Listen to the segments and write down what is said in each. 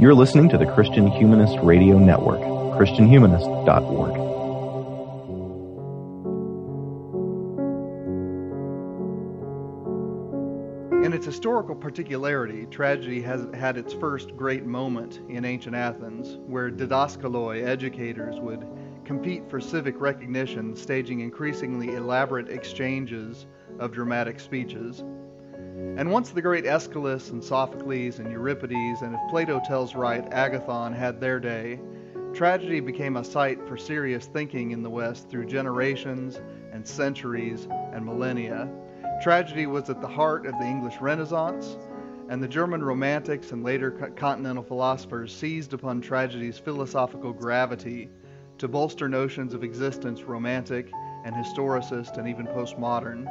You're listening to the Christian Humanist Radio Network, ChristianHumanist.org. In its historical particularity, tragedy has had its first great moment in ancient Athens, where didaskaloi, educators, would compete for civic recognition, staging increasingly elaborate exchanges of dramatic speeches. And once the great Aeschylus and Sophocles and Euripides, and if Plato tells right, Agathon had their day, tragedy became a site for serious thinking in the West through generations and centuries and millennia. Tragedy was at the heart of the English Renaissance, and the German Romantics and later continental philosophers seized upon tragedy's philosophical gravity to bolster notions of existence romantic and historicist and even postmodern.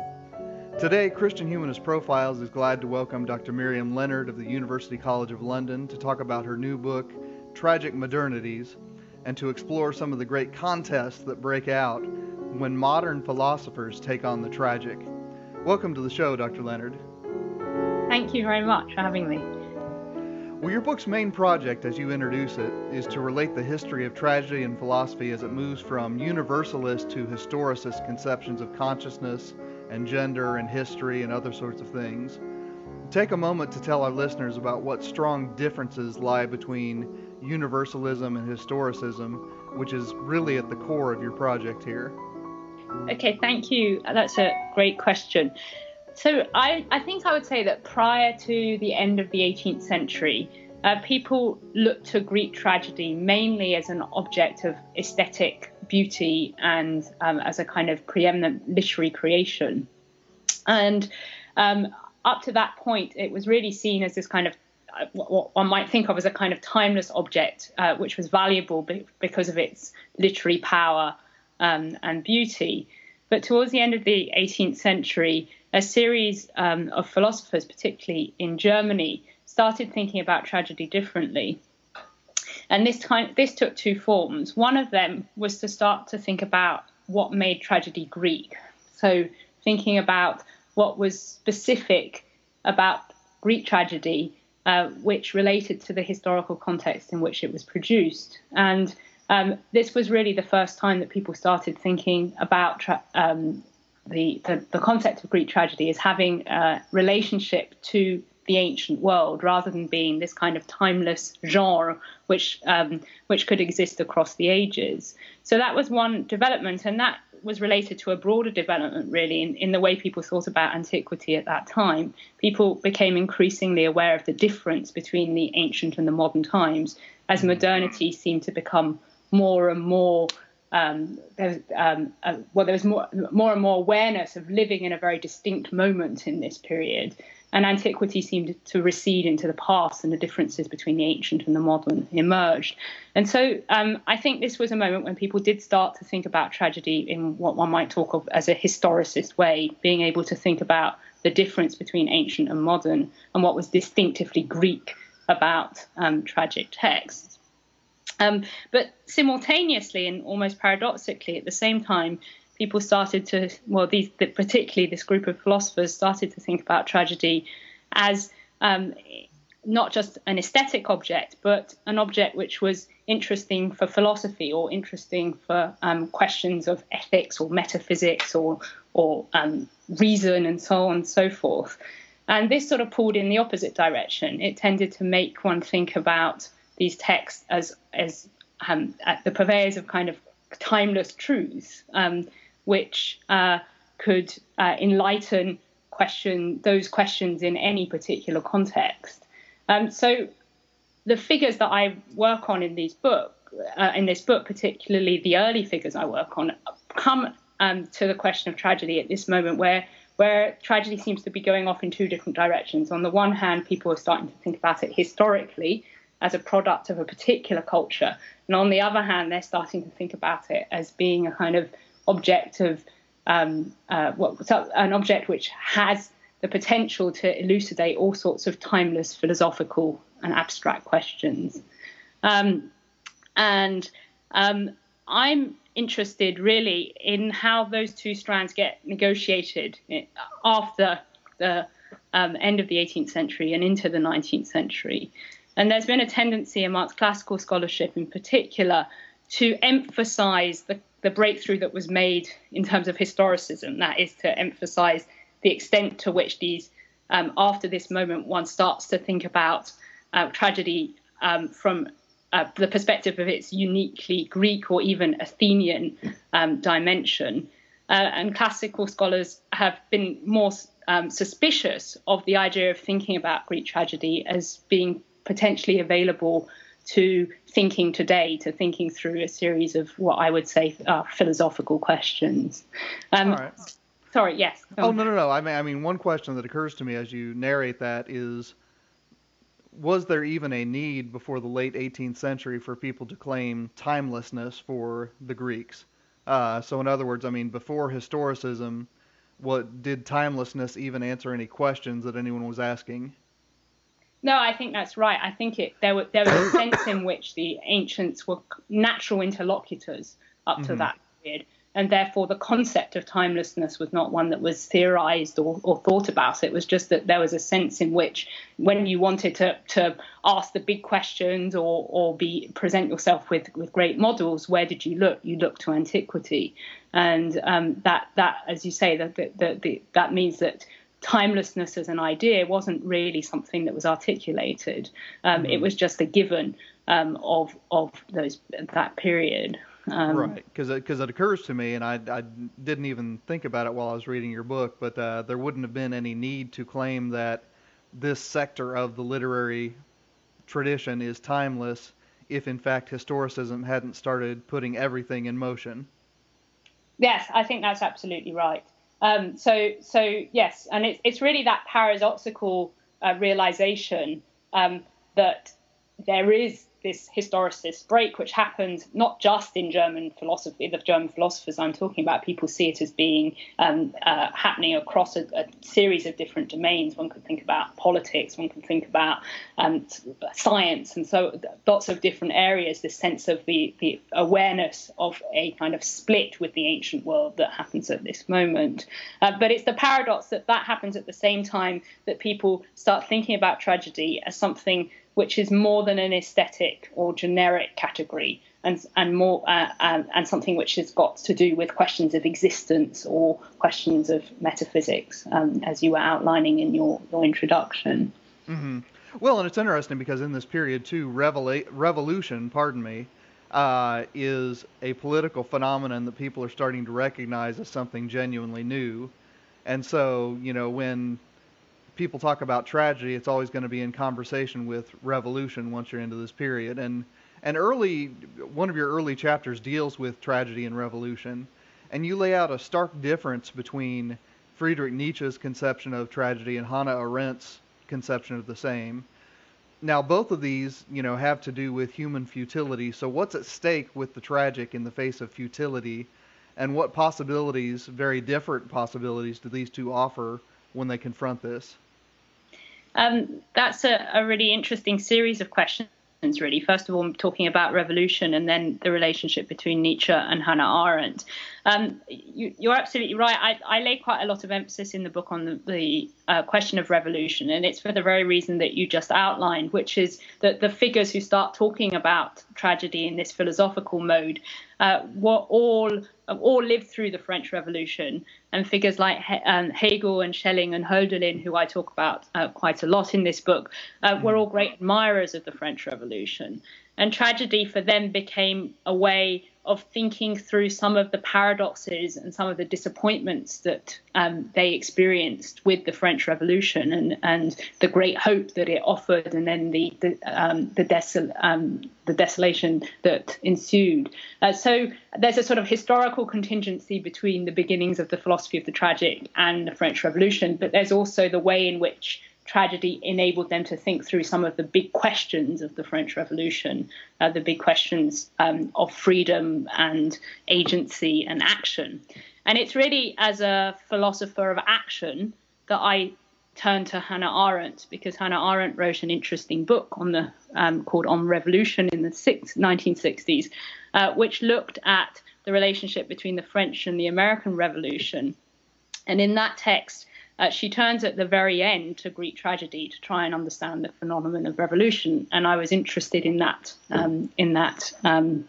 Today, Christian Humanist Profiles is glad to welcome Dr. Miriam Leonard of the University College of London to talk about her new book, Tragic Modernities, and to explore some of the great contests that break out when modern philosophers take on the tragic. Welcome to the show, Dr. Leonard. Thank you very much for having me. Well, your book's main project, as you introduce it, is to relate the history of tragedy and philosophy as it moves from universalist to historicist conceptions of consciousness and gender and history and other sorts of things. Take a moment to tell our listeners about what strong differences lie between universalism and historicism, which is really at the core of your project here. Okay, thank you. That's a great question. So, I, I think I would say that prior to the end of the 18th century, uh, people looked to Greek tragedy mainly as an object of aesthetic beauty and um, as a kind of preeminent literary creation. And um, up to that point, it was really seen as this kind of uh, what one might think of as a kind of timeless object, uh, which was valuable be- because of its literary power um, and beauty. But towards the end of the 18th century, a series um, of philosophers, particularly in Germany, started thinking about tragedy differently. And this kind this took two forms. One of them was to start to think about what made tragedy Greek. So thinking about what was specific about Greek tragedy, uh, which related to the historical context in which it was produced. And um, this was really the first time that people started thinking about tra- um, the, the, the concept of Greek tragedy as having a relationship to the ancient world rather than being this kind of timeless genre which um, which could exist across the ages. So that was one development, and that was related to a broader development, really, in, in the way people thought about antiquity at that time. People became increasingly aware of the difference between the ancient and the modern times as modernity seemed to become more and more um, there um, uh, well, there was more, more and more awareness of living in a very distinct moment in this period, and antiquity seemed to recede into the past, and the differences between the ancient and the modern emerged. And so, um, I think this was a moment when people did start to think about tragedy in what one might talk of as a historicist way, being able to think about the difference between ancient and modern, and what was distinctively Greek about um, tragic texts. Um, but simultaneously and almost paradoxically, at the same time, people started to, well, these, particularly this group of philosophers started to think about tragedy as um, not just an aesthetic object, but an object which was interesting for philosophy or interesting for um, questions of ethics or metaphysics or, or um, reason and so on and so forth. And this sort of pulled in the opposite direction. It tended to make one think about these texts as as um, the purveyors of kind of timeless truths, um, which uh, could uh, enlighten question those questions in any particular context. Um, so the figures that I work on in these book, uh, in this book, particularly the early figures I work on, come um, to the question of tragedy at this moment where where tragedy seems to be going off in two different directions. On the one hand, people are starting to think about it historically, as a product of a particular culture. And on the other hand, they're starting to think about it as being a kind of object of um, uh, an object which has the potential to elucidate all sorts of timeless philosophical and abstract questions. Um, and um, I'm interested really in how those two strands get negotiated after the um, end of the 18th century and into the 19th century. And there's been a tendency amongst classical scholarship in particular to emphasize the, the breakthrough that was made in terms of historicism. That is to emphasize the extent to which these, um, after this moment, one starts to think about uh, tragedy um, from uh, the perspective of its uniquely Greek or even Athenian um, dimension. Uh, and classical scholars have been more um, suspicious of the idea of thinking about Greek tragedy as being potentially available to thinking today, to thinking through a series of what I would say are philosophical questions. Um, All right. Sorry, yes. Oh no no no. I mean I mean one question that occurs to me as you narrate that is was there even a need before the late 18th century for people to claim timelessness for the Greeks? Uh, so in other words, I mean before historicism, what did timelessness even answer any questions that anyone was asking? No, I think that's right. I think it there, were, there was a sense in which the ancients were natural interlocutors up to mm-hmm. that period, and therefore the concept of timelessness was not one that was theorized or, or, thought about. It was just that there was a sense in which, when you wanted to, to ask the big questions or, or be present yourself with, with great models, where did you look? You looked to antiquity, and um, that that, as you say, that that that means that timelessness as an idea wasn't really something that was articulated. Um, mm. It was just a given um, of of those that period. Um, right, because because it, it, occurs to me, and I, I didn't even think about it while I was reading your book, but uh, there wouldn't have been any need to claim that this sector of the literary tradition is timeless if, in fact, historicism hadn't started putting everything in motion. Yes, I think that's absolutely right. Um, so so yes, and it's it's really that paradoxical uh, realization um, that there is this historicist break, which happened not just in German philosophy, the German philosophers I'm talking about, people see it as being um, uh, happening across a, a, series of different domains. One could think about politics, one could think about um, science, and so lots of different areas. This sense of the, the awareness of a kind of split with the ancient world that happens at this moment. Uh, but it's the paradox that that happens at the same time that people start thinking about tragedy as something which is more than an aesthetic or generic category and, and more uh, and, and, something which has got to do with questions of existence or questions of metaphysics, um, as you were outlining in your, your introduction. Mm-hmm. Well, and it's interesting because in this period too, revela- revolution, pardon me, uh, is a political phenomenon that people are starting to recognize as something genuinely new. And so, you know, when people talk about tragedy, it's always going to be in conversation with revolution once you're into this period. And and early one of your early chapters deals with tragedy and revolution, and you lay out a stark difference between Friedrich Nietzsche's conception of tragedy and Hannah Arendt's conception of the same. Now, both of these, you know, have to do with human futility. So, what's at stake with the tragic in the face of futility, and what possibilities, very different possibilities, do these two offer when they confront this? Um, that's a, a, really interesting series of questions, really. First of all, I'm talking about revolution and then the relationship between Nietzsche and Hannah Arendt. Um, you, are absolutely right. I, I, lay quite a lot of emphasis in the book on the, the uh, question of revolution, and it's for the very reason that you just outlined, which is that the figures who start talking about tragedy in this philosophical mode uh, were all all lived through the French Revolution, and figures like um, Hegel and Schelling and Hölderlin, who I talk about uh, quite a lot in this book, uh, were all great admirers of the French Revolution. And tragedy for them became a way of thinking through some of the paradoxes and some of the disappointments that um, they experienced with the French Revolution and, and the great hope that it offered, and then the the um, the, desol- um, the, desolation that ensued. Uh, so there's a sort of historical contingency between the beginnings of the philosophy of the tragic and the French Revolution, but there's also the way in which tragedy enabled them to think through some of the big questions of the French Revolution, uh, the big questions um, of freedom and agency and action. And it's really as a philosopher of action that I turn to Hannah Arendt because Hannah Arendt wrote an interesting book on the um, called On Revolution in the six, 1960s, uh, which looked at the relationship between the French and the American Revolution. And in that text, uh, she turns at the very end to Greek tragedy to try and understand the phenomenon of revolution, and I was interested in that um, in that um,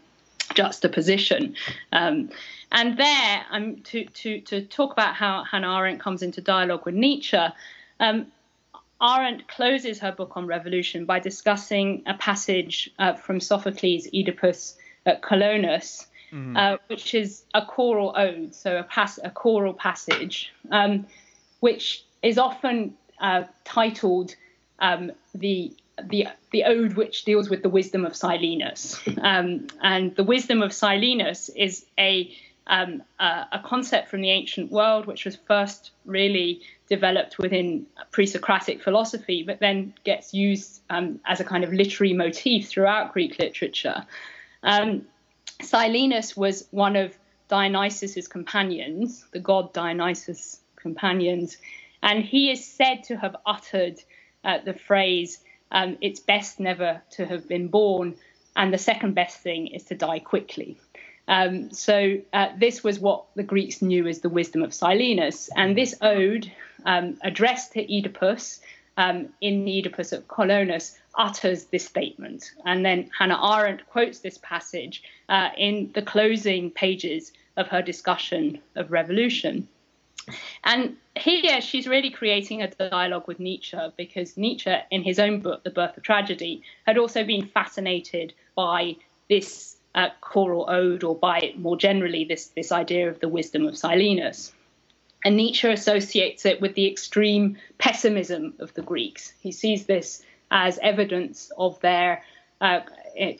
juxtaposition. Um, and there, um, to, to, to talk about how Hannah Arendt comes into dialogue with Nietzsche, um, Arendt closes her book on revolution by discussing a passage uh, from Sophocles' Oedipus at Colonus, mm-hmm. uh, which is a choral ode, so a, pas- a choral passage, um, which is often uh, titled um, the the the ode which deals with the wisdom of Silenus, um, and the wisdom of Silenus is a um, a, a, concept from the ancient world which was first really developed within pre-Socratic philosophy, but then gets used um, as a kind of literary motif throughout Greek literature. Um, Silenus was one of Dionysus's companions, the god Dionysus' companions, and he is said to have uttered uh, the phrase, um, "It's best never to have been born," and the second best thing is to die quickly. Um, so uh, this was what the Greeks knew as the wisdom of Silenus, and this ode, um, addressed to Oedipus um, in the Oedipus of Colonus, utters this statement. And then Hannah Arendt quotes this passage uh, in the closing pages of her discussion of revolution. And here she's really creating a dialogue with Nietzsche because Nietzsche, in his own book, The Birth of Tragedy, had also been fascinated by this uh, choral ode or by more generally this, this idea of the wisdom of Silenus. And Nietzsche associates it with the extreme pessimism of the Greeks. He sees this as evidence of their uh,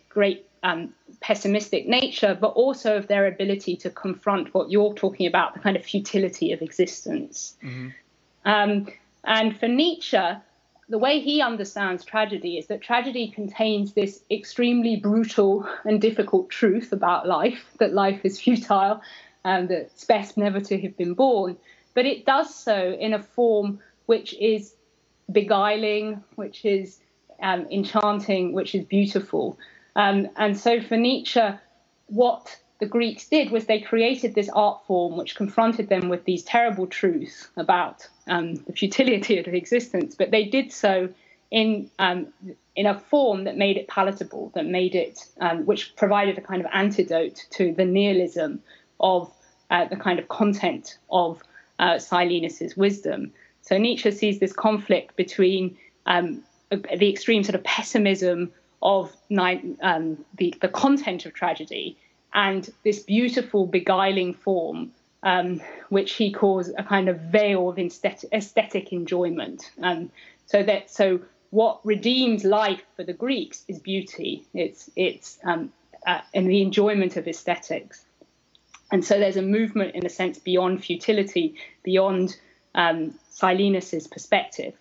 great um, pessimistic nature, but also of their ability to confront what you're talking about the kind of futility of existence. Mm-hmm. Um, and for Nietzsche, the way he understands tragedy is that tragedy contains this extremely brutal and difficult truth about life that life is futile and that it's best never to have been born. But it does so in a form which is beguiling, which is um, enchanting, which is beautiful. Um, and so for Nietzsche, what the Greeks did was they created this art form which confronted them with these terrible truths about um, the futility of existence, but they did so in um, in a form that made it palatable, that made it, um, which provided a kind of antidote to the nihilism of uh, the kind of content of uh, Silenus's wisdom. So Nietzsche sees this conflict between um, the extreme sort of pessimism of um, the, the content of tragedy and this beautiful, beguiling form, um, which he calls a kind of veil of aesthetic, enjoyment. Um, so that so what redeems life for the Greeks is beauty. It's it's um, uh, and the enjoyment of aesthetics. And so there's a movement, in a sense, beyond futility, beyond um, Silenus's perspective,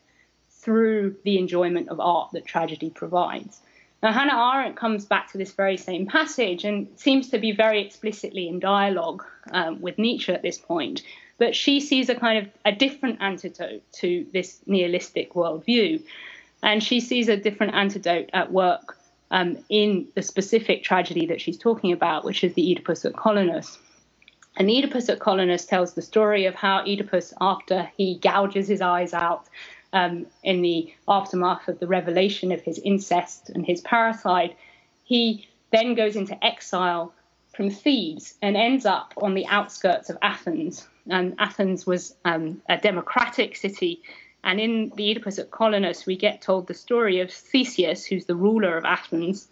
through the enjoyment of art that tragedy provides. Now, Hannah Arendt comes back to this very same passage and seems to be very explicitly in dialogue um, with Nietzsche at this point, but she sees a kind of a different antidote to this nihilistic worldview. And she sees a different antidote at work um, in the specific tragedy that she's talking about, which is the Oedipus at Colonus. And Oedipus at Colonus tells the story of how Oedipus, after he gouges his eyes out um, in the aftermath of the revelation of his incest and his parricide, he then goes into exile from Thebes and ends up on the outskirts of Athens. And Athens was um, a democratic city. And in the Oedipus at Colonus, we get told the story of Theseus, who's the ruler of Athens.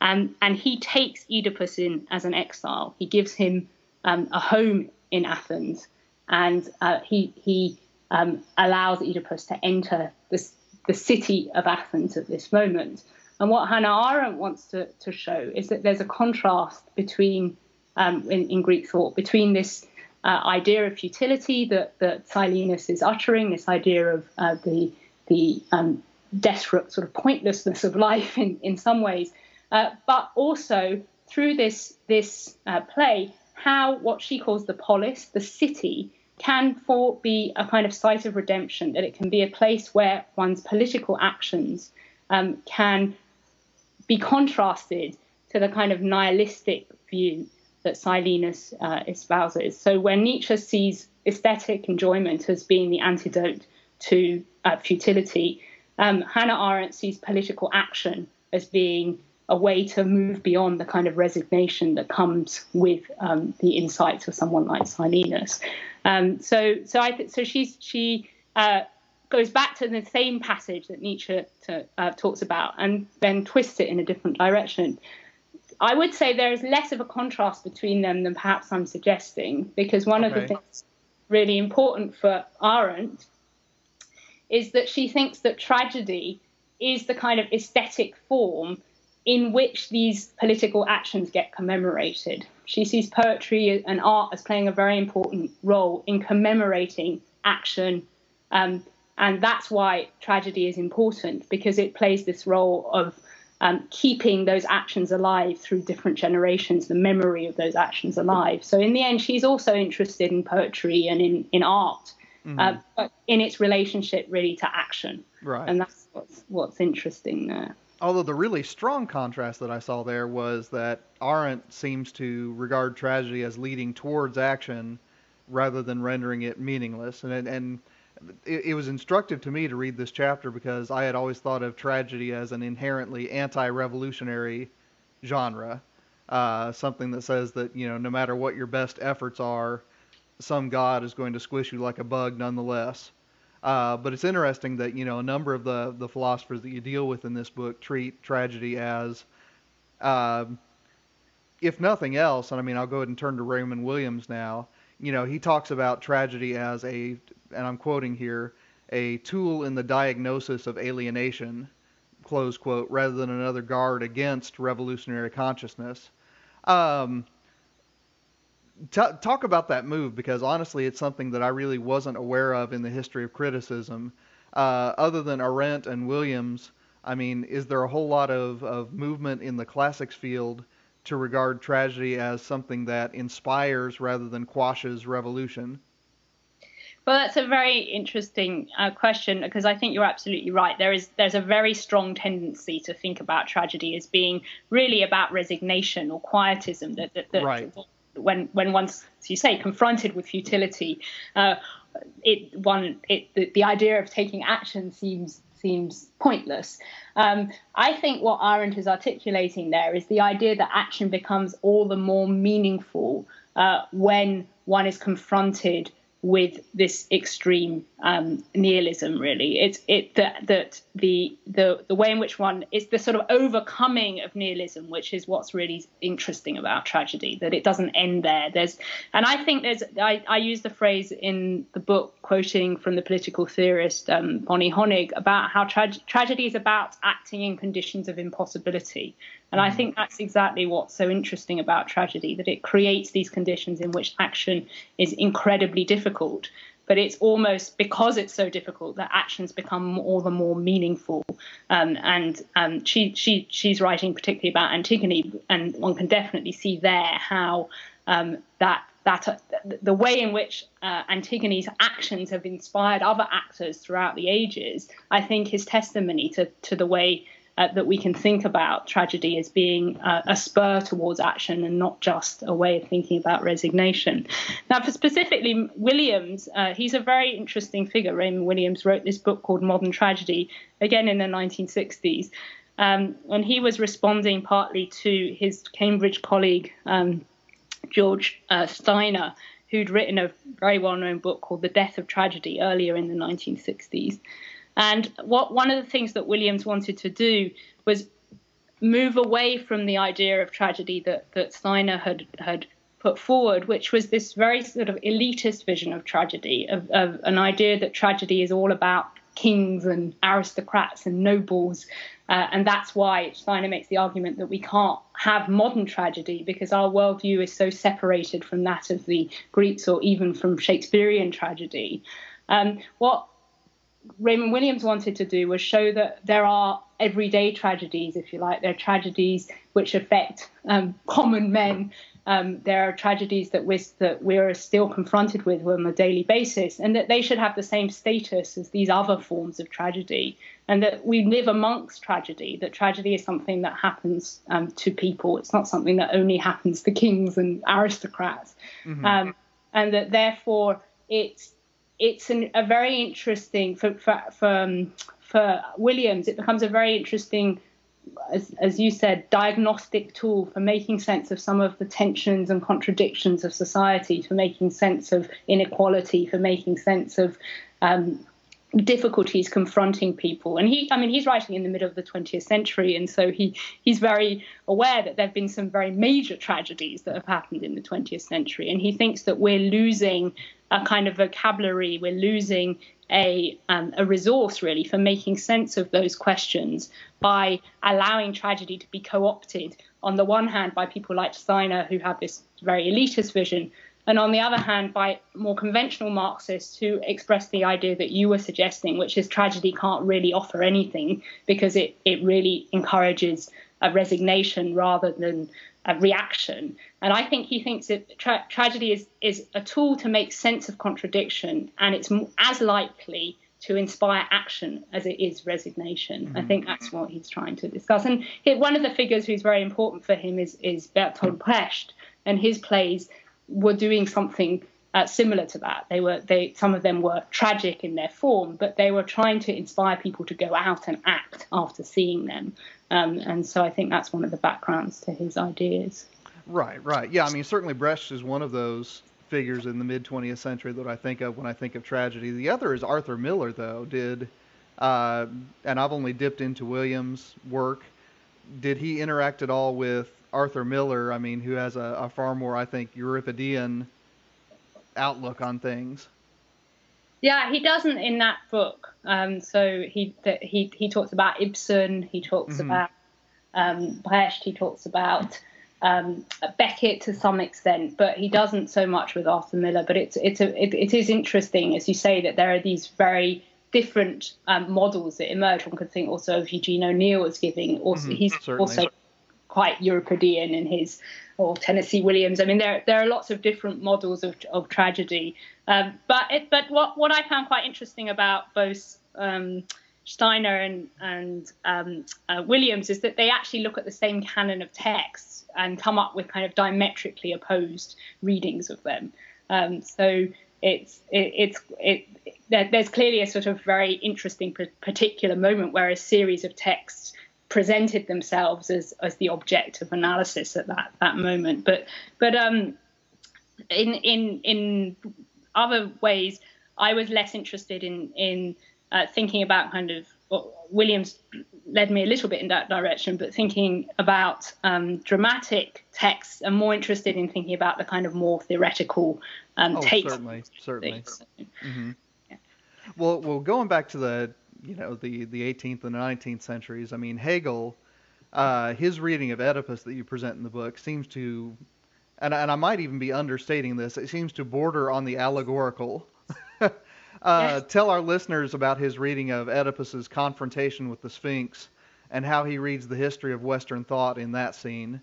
Um, and he takes Oedipus in as an exile. He gives him um, a home in Athens. And uh, he, he um, allows Oedipus to enter this, the city of Athens at this moment. And what Hannah Arendt wants to, to show is that there's a contrast between, um, in, in, Greek thought, between this uh, idea of futility that, that Silenus is uttering, this idea of uh, the, the um, desperate sort of pointlessness of life in, in some ways, uh, but also through this, this uh, play, how what she calls the polis, the city, can for be a kind of site of redemption, that it can be a place where one's political actions um, can be contrasted to the kind of nihilistic view that Silenus uh, espouses. So when Nietzsche sees aesthetic enjoyment as being the antidote to uh, futility, um, Hannah Arendt sees political action as being a way to move beyond the kind of resignation that comes with um, the insights of someone like Silenus. Um, so, so I so she's she uh, goes back to the same passage that Nietzsche to, uh, talks about, and then twists it in a different direction. I would say there is less of a contrast between them than perhaps I'm suggesting, because one okay. of the things really important for Arendt is that she thinks that tragedy is the kind of aesthetic form in which these political actions get commemorated. She sees poetry and art as playing a very important role in commemorating action. Um, and that's why tragedy is important because it plays this role of um, keeping those actions alive through different generations, the memory of those actions alive. So in the end, she's also interested in poetry and in, in art, mm-hmm. uh, but in its relationship really to action. Right. And that's what's, what's interesting there. Although the really strong contrast that I saw there was that Arendt seems to regard tragedy as leading towards action rather than rendering it meaningless. And, and it, it, was instructive to me to read this chapter because I had always thought of tragedy as an inherently anti-revolutionary genre, uh, something that says that you know no matter what your best efforts are, some god is going to squish you like a bug nonetheless. Uh, but it's interesting that you know a number of the the philosophers that you deal with in this book treat tragedy as, uh, if nothing else, and I mean I'll go ahead and turn to Raymond Williams now. You know he talks about tragedy as a and I'm quoting here, a tool in the diagnosis of alienation, close quote, rather than another guard against revolutionary consciousness. Um, t- talk about that move because honestly, it's something that I really wasn't aware of in the history of criticism. Uh, other than Arendt and Williams, I mean, is there a whole lot of, of movement in the classics field to regard tragedy as something that inspires rather than quashes revolution? Well, that's a very interesting uh, question because I think you're absolutely right. There is there's a very strong tendency to think about tragedy as being really about resignation or quietism. That, that, that right. When when once, as you say, confronted with futility, uh, it one it the, the idea of taking action seems seems pointless. Um, I think what Arendt is articulating there is the idea that action becomes all the more meaningful uh, when one is confronted with this extreme um, nihilism. Really, it's it that that the the the way in which one is the sort of overcoming of nihilism, which is what's really interesting about tragedy. That it doesn't end there. There's and I think there's I, I use the phrase in the book quoting from the political theorist um, Bonnie Honig about how tra- tragedy is about acting in conditions of impossibility. And I mm-hmm. think that's exactly what's so interesting about tragedy, that it creates these conditions in which action is incredibly difficult. But it's almost because it's so difficult that actions become all the more meaningful. Um, and um, she, she, she's writing particularly about Antigone, and one can definitely see there how um, that that uh, the way in which uh, Antigone's actions have inspired other actors throughout the ages, I think, is testimony to to the way uh, that we can think about tragedy as being uh, a spur towards action and not just a way of thinking about resignation. Now, for specifically Williams, uh, he's a very interesting figure. Raymond Williams wrote this book called Modern Tragedy, again in the 1960s. Um, and he was responding partly to his Cambridge colleague, um, George uh, Steiner, who'd written a very well known book called The Death of Tragedy earlier in the 1960s. And what one of the things that Williams wanted to do was move away from the idea of tragedy that, that Steiner had had put forward, which was this very sort of elitist vision of tragedy, of, of an idea that tragedy is all about kings and aristocrats and nobles. Uh, and that's why Steiner makes the argument that we can't have modern tragedy because our worldview is so separated from that of the Greeks or even from Shakespearean tragedy. Um, what Raymond Williams wanted to do was show that there are everyday tragedies, if you like. There are tragedies which affect um, common men. Um, there are tragedies that we're, that we're still confronted with on a daily basis, and that they should have the same status as these other forms of tragedy, and that we live amongst tragedy. That tragedy is something that happens um, to people. It's not something that only happens to kings and aristocrats, mm-hmm. Um, and that therefore it's it's an, a very interesting for for for, um, for Williams. It becomes a very interesting as, as, you said, diagnostic tool for making sense of some of the tensions and contradictions of society, for making sense of inequality, for making sense of um, difficulties confronting people. And he, I mean, he's writing in the middle of the 20th century, and so he he's very aware that there have been some very major tragedies that have happened in the 20th century, and he thinks that we're losing a kind of vocabulary, we're losing a um, a resource really for making sense of those questions by allowing tragedy to be co-opted on the one hand by people like Steiner who have this very elitist vision and on the other hand, by more conventional Marxists who express the idea that you were suggesting, which is tragedy can't really offer anything because it, it really encourages a resignation rather than a reaction. And I think he thinks that tra- tragedy is, is a tool to make sense of contradiction, and it's as likely to inspire action as it is resignation. Mm-hmm. I think that's what he's trying to discuss. And one of the figures who's very important for him is, is Bertolt Brecht, and his plays were doing something uh, similar to that. They were they some of them were tragic in their form, but they were trying to inspire people to go out and act after seeing them. Um, and so I think that's one of the backgrounds to his ideas. Right, right. Yeah, I mean certainly Brecht is one of those figures in the mid 20th century that I think of when I think of tragedy. The other is Arthur Miller, though. Did uh, and I've only dipped into Williams' work. Did he interact at all with Arthur Miller, I mean, who has a, a far more, I think, Euripidean outlook on things. Yeah, he doesn't in that book. Um, so he he he talks about Ibsen. He talks mm-hmm. about um, Brecht. He talks about um, Beckett to some extent, but he doesn't so much with Arthur Miller. But it's it's a, it, it is interesting, as you say, that there are these very different um, models that emerge. One could think also of Eugene O'Neill as giving. Also, mm-hmm, he's certainly. also quite Euripidean in his or Tennessee Williams. I mean, there there are lots of different models of of tragedy. Um, but it, but what what I found quite interesting about both um, Steiner and and um, uh, Williams is that they actually look at the same canon of texts and come up with kind of diametrically opposed readings of them. Um, so it's it, it's it, there's clearly a sort of very interesting particular moment where a series of texts presented themselves as as the object of analysis at that that moment. But but um, in in in other ways, I was less interested in in uh, thinking about kind of well, Williams led me a little bit in that direction, but thinking about um, dramatic texts and more interested in thinking about the kind of more theoretical um, oh, takes. Certainly, certainly. Mm-hmm. Yeah. Well, well, going back to the you know the the 18th and 19th centuries. I mean Hegel, uh, his reading of Oedipus that you present in the book seems to, and and I might even be understating this. It seems to border on the allegorical. uh, yes. Tell our listeners about his reading of Oedipus's confrontation with the Sphinx and how he reads the history of Western thought in that scene.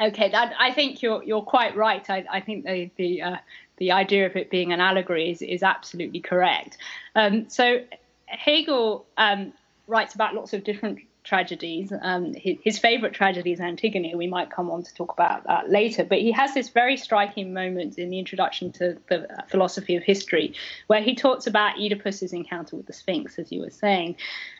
Okay, that, I think you're you're quite right. I, I think the the uh, the idea of it being an allegory is, is absolutely correct. Um, so Hegel um, writes about lots of different tragedies. Um, his, his, favorite tragedy is Antigone. We might come on to talk about that later. But he has this very striking moment in the introduction to the philosophy of history where he talks about Oedipus's encounter with the Sphinx, as you were saying.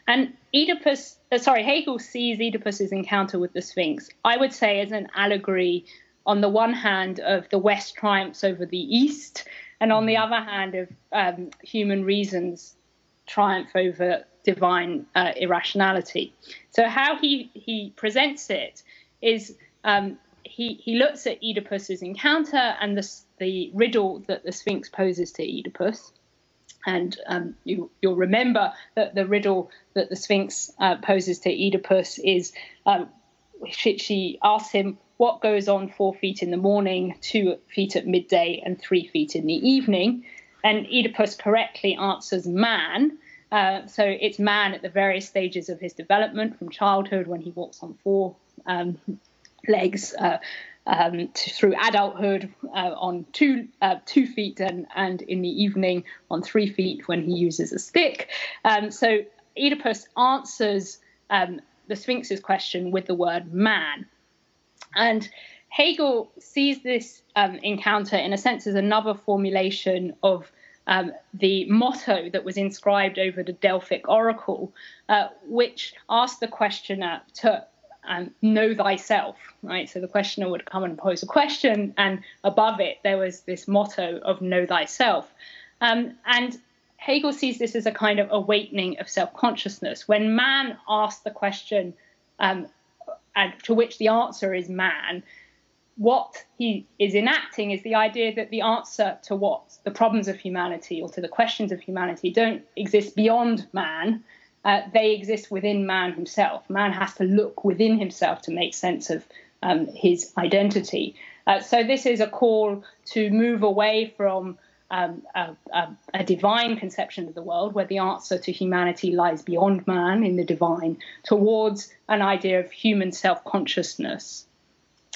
And Oedipus, uh, sorry, Hegel sees Oedipus's encounter with the Sphinx, I would say, as an allegory on the one hand of the West triumphs over the East, and on the mm-hmm. other hand of um, human reason's triumph over divine uh, irrationality. So how he he presents it is um, he he looks at Oedipus's encounter and the the riddle that the Sphinx poses to Oedipus. And um, you, will remember that the riddle that the Sphinx uh, poses to Oedipus is um, she, she asks him what goes on four feet in the morning, two feet at midday, and three feet in the evening. And Oedipus correctly answers man. Uh, so it's man at the various stages of his development, from childhood when he walks on four um, legs. Uh, um, to, through adulthood uh, on two uh, two feet and, and in the evening on three feet when he uses a stick. Um, so Oedipus answers um, the Sphinx's question with the word man. And Hegel sees this um, encounter, in a sense, as another formulation of um, the motto that was inscribed over the Delphic oracle, uh, which asked the questioner to um, know thyself, right? So the questioner would come and pose a question, and above it there was this motto of know thyself. Um, and Hegel sees this as a kind of awakening of self consciousness. When man asks the question, um, and to which the answer is man, what he is enacting is the idea that the answer to what the problems of humanity or to the questions of humanity don't exist beyond man. Uh, they exist within man himself. Man has to look within himself to make sense of um, his identity. Uh, so, this is a call to move away from um, a, a, a, divine conception of the world, where the answer to humanity lies beyond man in the divine, towards an idea of human self consciousness.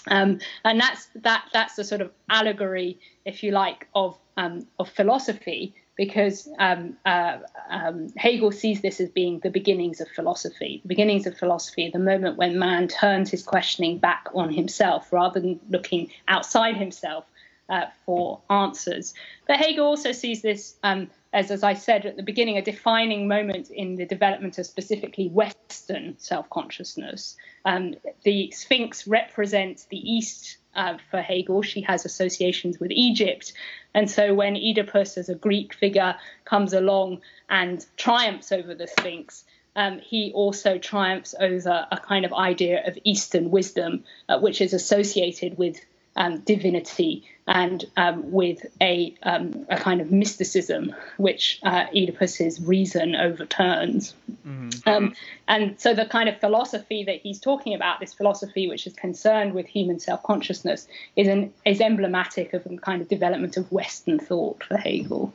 Um, and that's that that's the sort of allegory, if you like, of um, of philosophy, because um, uh, um, Hegel sees this as being the beginnings of philosophy. The beginnings of philosophy, the moment when man turns his questioning back on himself rather than looking outside himself uh, for answers. But Hegel also sees this um, as, as I said at the beginning, a defining moment in the development of specifically Western self consciousness. Um, the Sphinx represents the East uh, for Hegel. She has associations with Egypt. And so when Oedipus, as a Greek figure, comes along and triumphs over the Sphinx, um, he also triumphs over a kind of idea of Eastern wisdom, uh, which is associated with um, divinity and um, with a, um, a kind of mysticism which uh, Oedipus's reason overturns. Mm-hmm. Um, and so the kind of philosophy that he's talking about, this philosophy which is concerned with human self-consciousness, is an is emblematic of a kind of development of Western thought for Hegel.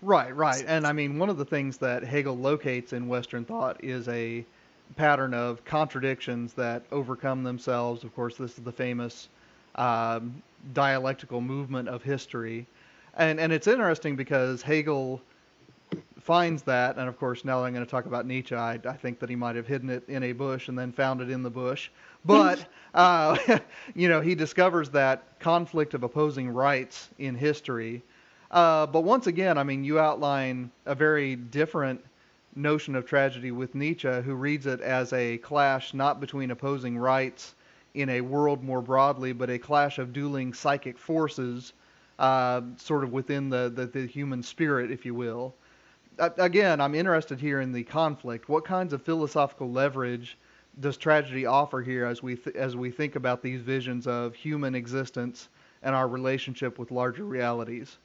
Right, right. And I mean, one of the things that Hegel locates in Western thought is a pattern of contradictions that overcome themselves. Of course, this is the famous um, dialectical movement of history. And, and it's interesting because Hegel finds that, and of course, now I'm going to talk about Nietzsche, I, I, think that he might have hidden it in a bush and then found it in the bush. But, uh, you know, he discovers that conflict of opposing rights in history. Uh, but once again, I mean, you outline a very different notion of tragedy with Nietzsche, who reads it as a clash not between opposing rights in a world more broadly, but a clash of dueling psychic forces, uh, sort of within the, the, the, human spirit, if you will. Again, I'm interested here in the conflict. What kinds of philosophical leverage does tragedy offer here as we th- as we think about these visions of human existence and our relationship with larger realities?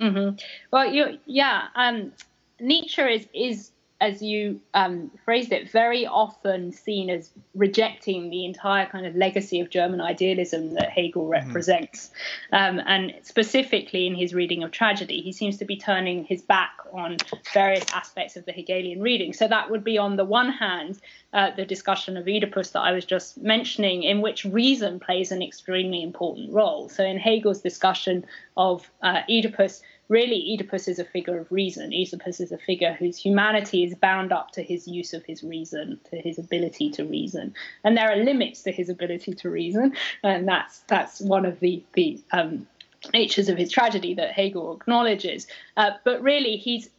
Mm-hmm. Well, you, yeah, um, Nietzsche is is as you um, phrased it, very often seen as rejecting the entire kind of legacy of German idealism that Hegel mm-hmm. represents. Mm-hmm. Um, and specifically in his reading of tragedy, he seems to be turning his back on various aspects of the Hegelian reading. So that would be, on the one hand, uh, the discussion of Oedipus that I was just mentioning, in which reason plays an extremely important role. So in Hegel's discussion of uh, Oedipus, really Oedipus is a figure of reason. Oedipus is a figure whose humanity is bound up to his use of his reason, to his ability to reason, and there are limits to his ability to reason, and that's that's one of the the um, natures of his tragedy that Hegel acknowledges. Uh, but really, he's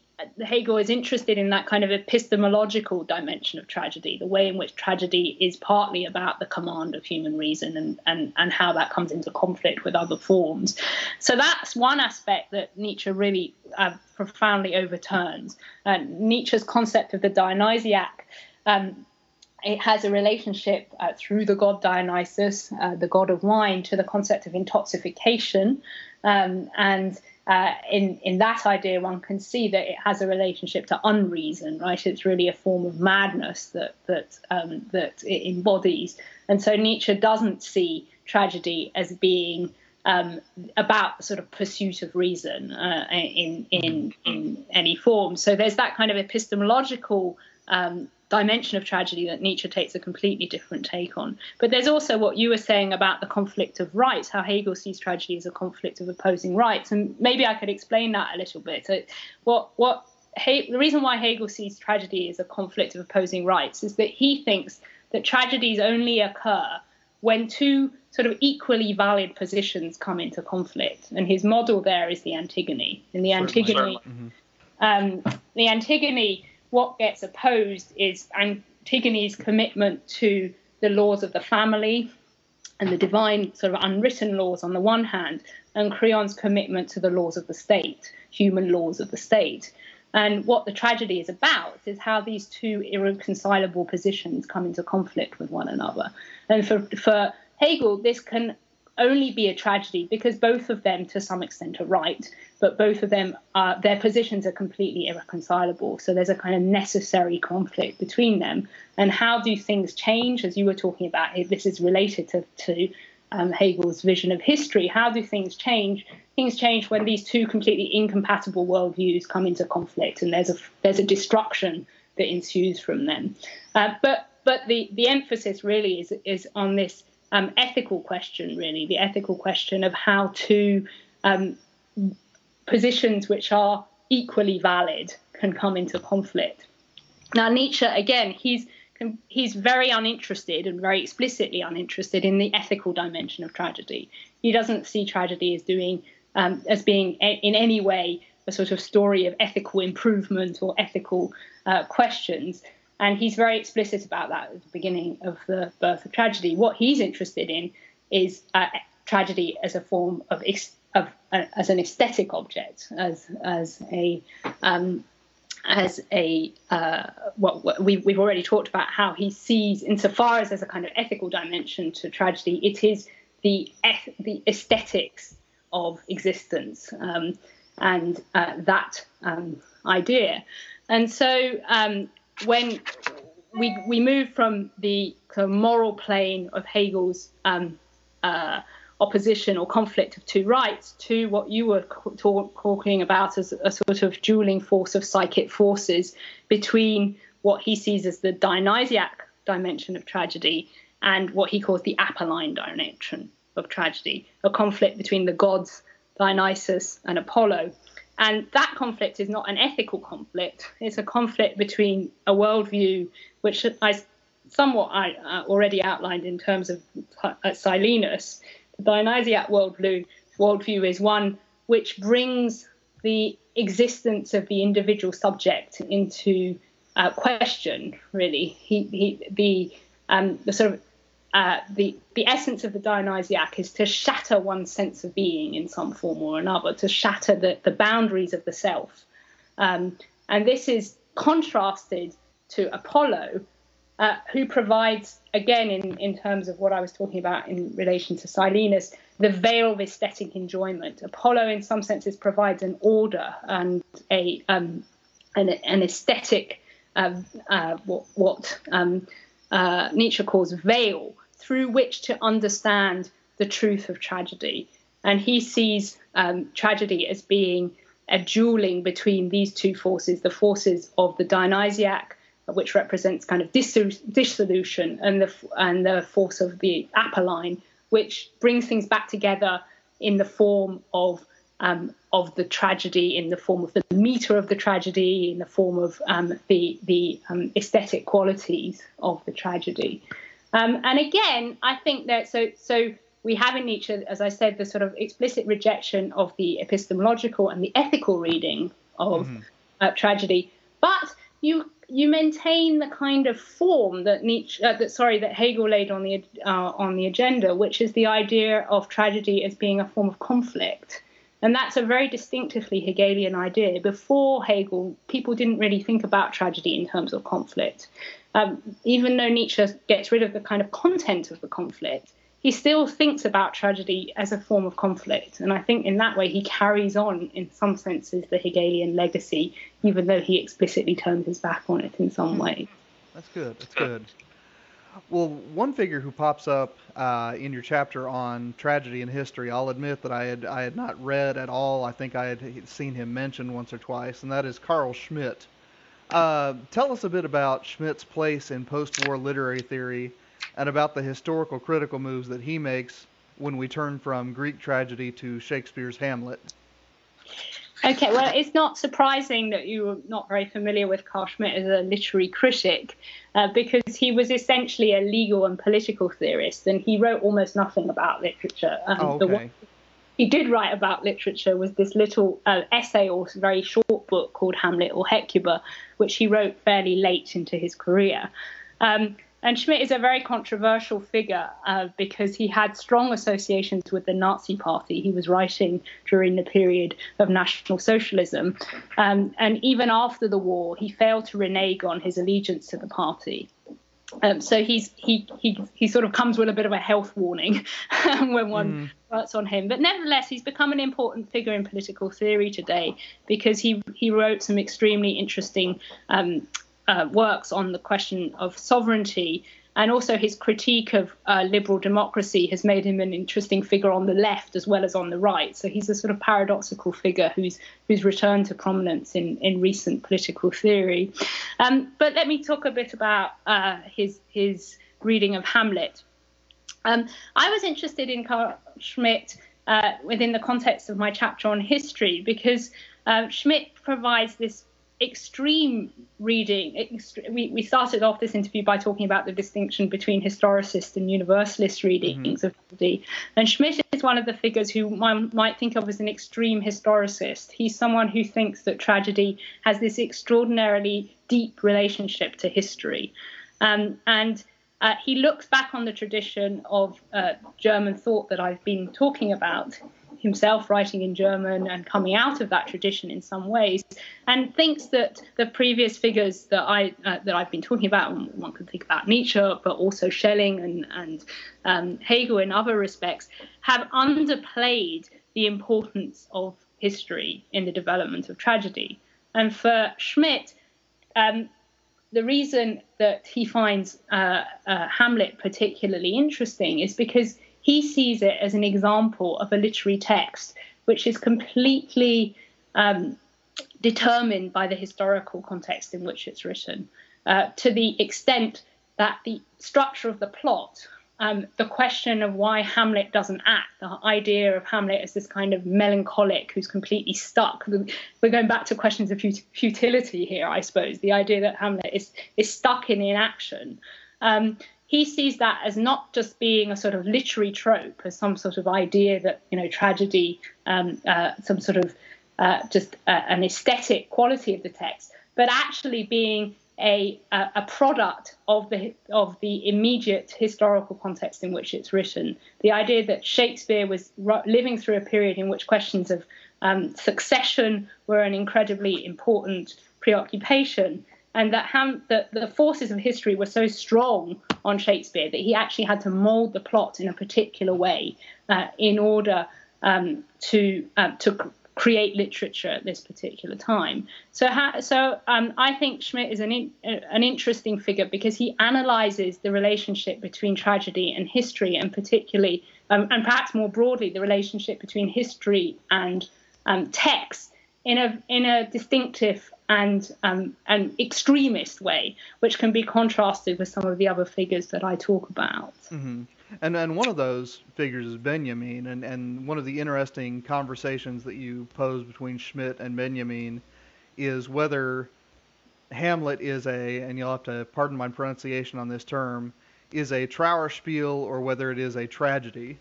Hegel is interested in that kind of epistemological dimension of tragedy, the way in which tragedy is partly about the command of human reason and, and, and how that comes into conflict with other forms. So that's one aspect that Nietzsche really uh, profoundly overturns. Uh, Nietzsche's concept of the Dionysiac. Um, it has a relationship uh, through the god Dionysus, uh, the god of wine, to the concept of intoxication. Um, and uh, in in that idea, one can see that it has a relationship to unreason, right? It's really a form of madness that that um, that it embodies, and so Nietzsche doesn't see tragedy as being um, about sort of pursuit of reason uh, in in in any form. So there's that kind of epistemological um, dimension of tragedy that Nietzsche takes a completely different take on. But there's also what you were saying about the conflict of rights, how Hegel sees tragedy as a conflict of opposing rights, and maybe I could explain that a little bit. So what what he, the reason why Hegel sees tragedy as a conflict of opposing rights is that he thinks that tragedies only occur when two sort of equally valid positions come into conflict. And his model there is the Antigone. In the Antigone, um, the Antigone, what gets opposed is Antigone's commitment to the laws of the family and the divine sort of unwritten laws on the one hand, and Creon's commitment to the laws of the state, human laws of the state. And what the tragedy is about is how these two irreconcilable positions come into conflict with one another. And for, for Hegel, this can only be a tragedy because both of them, to some extent, are right, but both of them, are, their positions are completely irreconcilable. So there's a kind of necessary conflict between them. And how do things change? As you were talking about, this is related to, to um, Hegel's vision of history. How do things change? Things change when these two completely incompatible worldviews come into conflict, and there's a there's a destruction that ensues from them. Uh, but but the the emphasis really is is on this um, ethical question, really the ethical question of how two um, positions which are equally valid can come into conflict. Now Nietzsche, again, he's he's very uninterested and very explicitly uninterested in the ethical dimension of tragedy. He doesn't see tragedy as doing um, as being a, in any way a sort of story of ethical improvement or ethical uh, questions. And he's very explicit about that at the beginning of the birth of tragedy. What he's interested in is uh, tragedy as a form of, of uh, as an aesthetic object, as as a um, as a uh, what, what we, we've already talked about how he sees, insofar as there's a kind of ethical dimension to tragedy, it is the the aesthetics of existence um, and uh, that um, idea. And so um, when we we move from the of moral plane of Hegel's um, uh, opposition or conflict of two rights to what you were talk, talking about as a sort of dueling force of psychic forces between what he sees as the Dionysiac dimension of tragedy and what he calls the Apolline dimension of tragedy, a conflict between the gods Dionysus and Apollo. And that conflict is not an ethical conflict, it's a conflict between a worldview, which I somewhat I uh, already outlined in terms of uh, Silenus, the Dionysiac worldview, worldview is one which brings the existence of the individual subject into uh, question. Really, he, he the um, the sort of uh, the the essence of the Dionysiac is to shatter one's sense of being in some form or another, to shatter the, the boundaries of the self, um, and this is contrasted to Apollo, uh, who provides, again, in, in terms of what I was talking about in relation to Silenus, the veil of aesthetic enjoyment. Apollo, in some senses, provides an order and a um, an, an, aesthetic, uh, uh, what, what um, uh, Nietzsche calls veil, through which to understand the truth of tragedy. And he sees um, tragedy as being a dueling between these two forces the forces of the Dionysiac which represents kind of dissolution, and the and the force of the Apolline, which brings things back together in the form of um, of the tragedy, in the form of the meter of the tragedy, in the form of um, the the um, aesthetic qualities of the tragedy. Um, and again, I think that so so we have in Nietzsche, as I said, the sort of explicit rejection of the epistemological and the ethical reading of mm-hmm. uh, tragedy, but you you maintain the kind of form that Nietzsche, uh, that sorry, that Hegel laid on the uh, on the agenda, which is the idea of tragedy as being a form of conflict, and that's a very distinctively Hegelian idea. Before Hegel, people didn't really think about tragedy in terms of conflict. Um, even though Nietzsche gets rid of the kind of content of the conflict, he still thinks about tragedy as a form of conflict. And I think in that way he carries on, in some senses, the Hegelian legacy, even though he explicitly turns his back on it in some way. That's good. That's good. Well, one figure who pops up uh, in your chapter on tragedy and history, I'll admit that I had I had not read at all. I think I had seen him mentioned once or twice, and that is Carl Schmitt. Uh, tell us a bit about Schmitt's place in post-war literary theory and about the historical critical moves that he makes when we turn from Greek tragedy to Shakespeare's Hamlet. Okay, well, it's not surprising that you were not very familiar with Carl Schmitt as a literary critic, uh, because he was essentially a legal and political theorist, and he wrote almost nothing about literature. Um, oh, okay. The one he did write about literature was this little uh, essay or very short book called Hamlet or Hecuba, which he wrote fairly late into his career. Um, and Schmitt is a very controversial figure uh, because he had strong associations with the Nazi Party. He was writing during the period of National Socialism. Um, and even after the war, he failed to renege on his allegiance to the party. Um, so he's he he he sort of comes with a bit of a health warning when one mm. works on him. But nevertheless, he's become an important figure in political theory today because he he wrote some extremely interesting um, uh, works on the question of sovereignty. And also, his critique of uh, liberal democracy has made him an interesting figure on the left as well as on the right. So he's a sort of paradoxical figure who's who's returned to prominence in, in recent political theory. Um, but let me talk a bit about uh, his his reading of Hamlet. Um, I was interested in Carl Schmitt uh, within the context of my chapter on history because uh, Schmitt provides this extreme reading. Ext- we, we started off this interview by talking about the distinction between historicist and universalist readings mm-hmm. of tragedy. And Schmitt is one of the figures who one might think of as an extreme historicist. He's someone who thinks that tragedy has this extraordinarily deep relationship to history. Um, and uh, he looks back on the tradition of uh, German thought that I've been talking about himself writing in German and coming out of that tradition in some ways, and thinks that the previous figures that I uh, that I've been talking about, one can think about Nietzsche, but also Schelling and and um, Hegel in other respects, have underplayed the importance of history in the development of tragedy. And for Schmitt, um, the reason that he finds uh, uh, Hamlet particularly interesting is because he sees it as an example of a literary text which is completely um, determined by the historical context in which it's written, uh, to the extent that the structure of the plot, um, the question of why Hamlet doesn't act, the idea of Hamlet as this kind of melancholic who's completely stuck. We're going back to questions of futility here, I suppose. The idea that Hamlet is is stuck in inaction. Um, he sees that as not just being a sort of literary trope, as some sort of idea that you know tragedy, um, uh, some sort of uh, just uh, an aesthetic quality of the text, but actually being a, a product of the of the immediate historical context in which it's written. The idea that Shakespeare was living through a period in which questions of um, succession were an incredibly important preoccupation, and that, Ham, the forces of history were so strong on Shakespeare that he actually had to mold the plot in a particular way uh, in order um, to uh, to create literature at this particular time. So, ha- so um, I think Schmitt is an in- an interesting figure because he analyzes the relationship between tragedy and history, and particularly, um, and perhaps more broadly, the relationship between history and um, text in a in a distinctive and um, an extremist way, which can be contrasted with some of the other figures that I talk about. Mm-hmm. And and one of those figures is Benjamin, and and one of the interesting conversations that you pose between Schmitt and Benjamin is whether Hamlet is a, and you'll have to pardon my pronunciation on this term, is a Trauerspiel or whether it is a tragedy.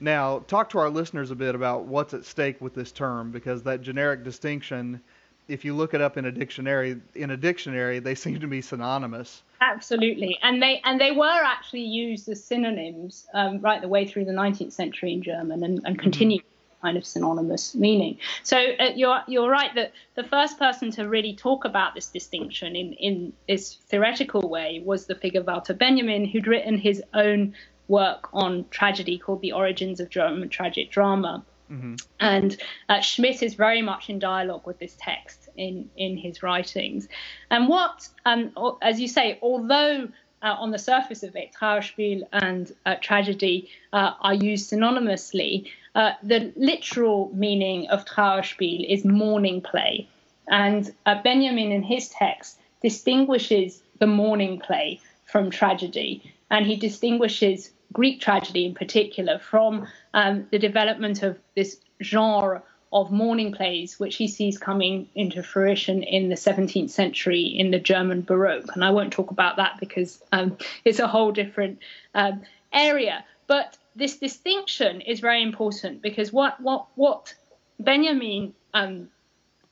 Now, talk to our listeners a bit about what's at stake with this term, because that generic distinction if you look it up in a dictionary, in a dictionary, they seem to be synonymous. Absolutely, and they and they were actually used as synonyms um, right the way through the 19th century in German, and, and continue mm-hmm. kind of synonymous meaning. So uh, you're you're right that the first person to really talk about this distinction in in this theoretical way was the figure Walter Benjamin, who'd written his own work on tragedy called The Origins of German Tragic Drama. Mm-hmm. And uh, Schmitt is very much in dialogue with this text in, in his writings. And what, um, as you say, although uh, on the surface of it, Trauerspiel and uh, tragedy uh, are used synonymously, uh, the literal meaning of Trauerspiel is mourning play. And uh, Benjamin, in his text, distinguishes the mourning play from tragedy. And he distinguishes Greek tragedy in particular from um, the development of this genre of mourning plays, which he sees coming into fruition in the 17th century in the German Baroque. And I won't talk about that because um, it's a whole different um, area. But this distinction is very important because what what what Benjamin um,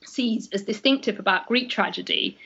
sees as distinctive about Greek tragedy,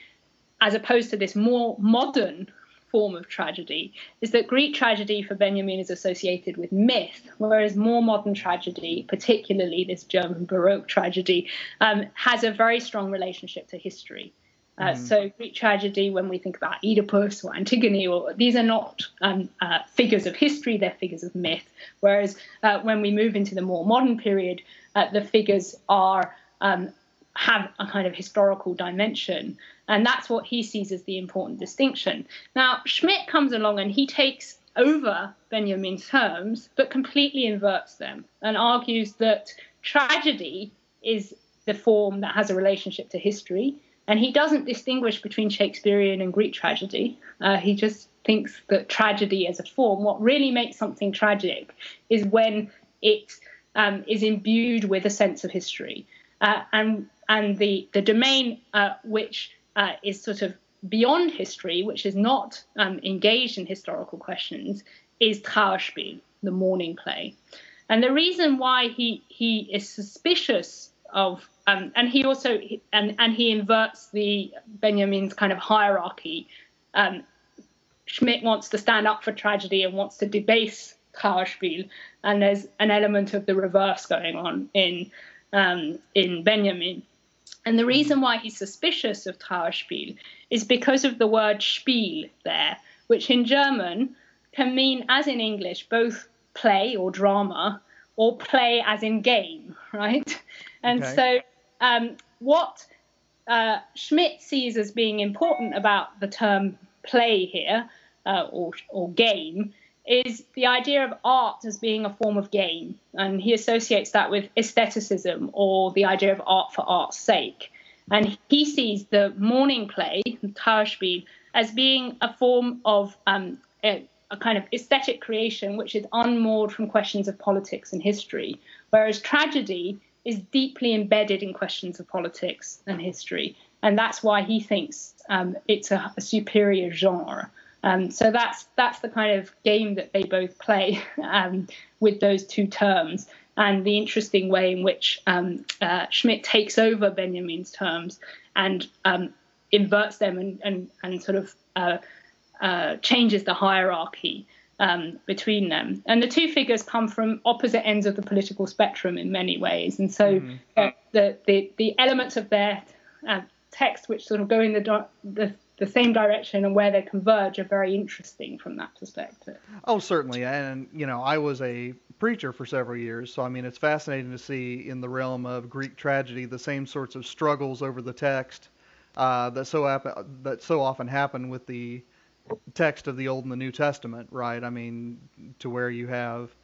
as opposed to this more modern form of tragedy is that Greek tragedy for Benjamin is associated with myth, whereas more modern tragedy, particularly this German Baroque tragedy, um, has a very strong relationship to history. Uh, mm. So Greek tragedy, when we think about Oedipus or Antigone, or these are not um, uh, figures of history; they're figures of myth. Whereas uh, when we move into the more modern period, uh, the figures are um, have a kind of historical dimension. And that's what he sees as the important distinction. Now, Schmitt comes along and he takes over Benjamin's terms, but completely inverts them and argues that tragedy is the form that has a relationship to history. And he doesn't distinguish between Shakespearean and Greek tragedy. Uh, he just thinks that tragedy as a form, what really makes something tragic is when it um, is imbued with a sense of history. Uh, and and the the domain uh, which uh, is sort of beyond history, which is not um, engaged in historical questions, is Trauerspiel, the mourning play. And the reason why he he is suspicious of um, and he also and and he inverts the Benjamin's kind of hierarchy. Um, Schmitt wants to stand up for tragedy and wants to debase Trauerspiel, and there's an element of the reverse going on in um, in Benjamin. And the reason why he's suspicious of Trauerspiel is because of the word Spiel there, which in German can mean, as in English, both play or drama or play as in game, right? And okay. so, um, what uh, Schmitt sees as being important about the term play here, uh, or, or game, is the idea of art as being a form of game. And he associates that with aestheticism or the idea of art for art's sake. And he sees the mourning play, Trauerspiel, as being a form of um, a, a, kind of aesthetic creation which is unmoored from questions of politics and history, whereas tragedy is deeply embedded in questions of politics and history. And that's why he thinks um, it's a, a superior genre. Um, so that's that's the kind of game that they both play um, with those two terms, and the interesting way in which um, uh, Schmitt takes over Benjamin's terms and um, inverts them and and, and sort of uh, uh, changes the hierarchy. Um, between them, and the two figures come from opposite ends of the political spectrum in many ways, and so mm. the, the the elements of their uh, text which sort of go in the, the the same direction and where they converge are very interesting from that perspective. Oh, certainly. And, you know, I was a preacher for several years, so I mean, it's fascinating to see in the realm of Greek tragedy the same sorts of struggles over the text uh, that so happen, that so often happen with the text of the Old and the New Testament, right? I mean, to where you have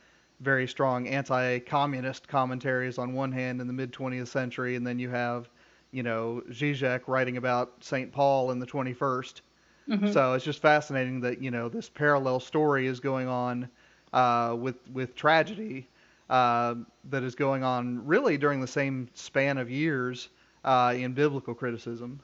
very strong anti-communist commentaries on one hand in the mid 20th century, and then you have you know, Zizek writing about St. Paul in the 21st. Mm-hmm. So it's just fascinating that you know this parallel story is going on uh, with with tragedy uh, that is going on really during the same span of years uh, in biblical criticism.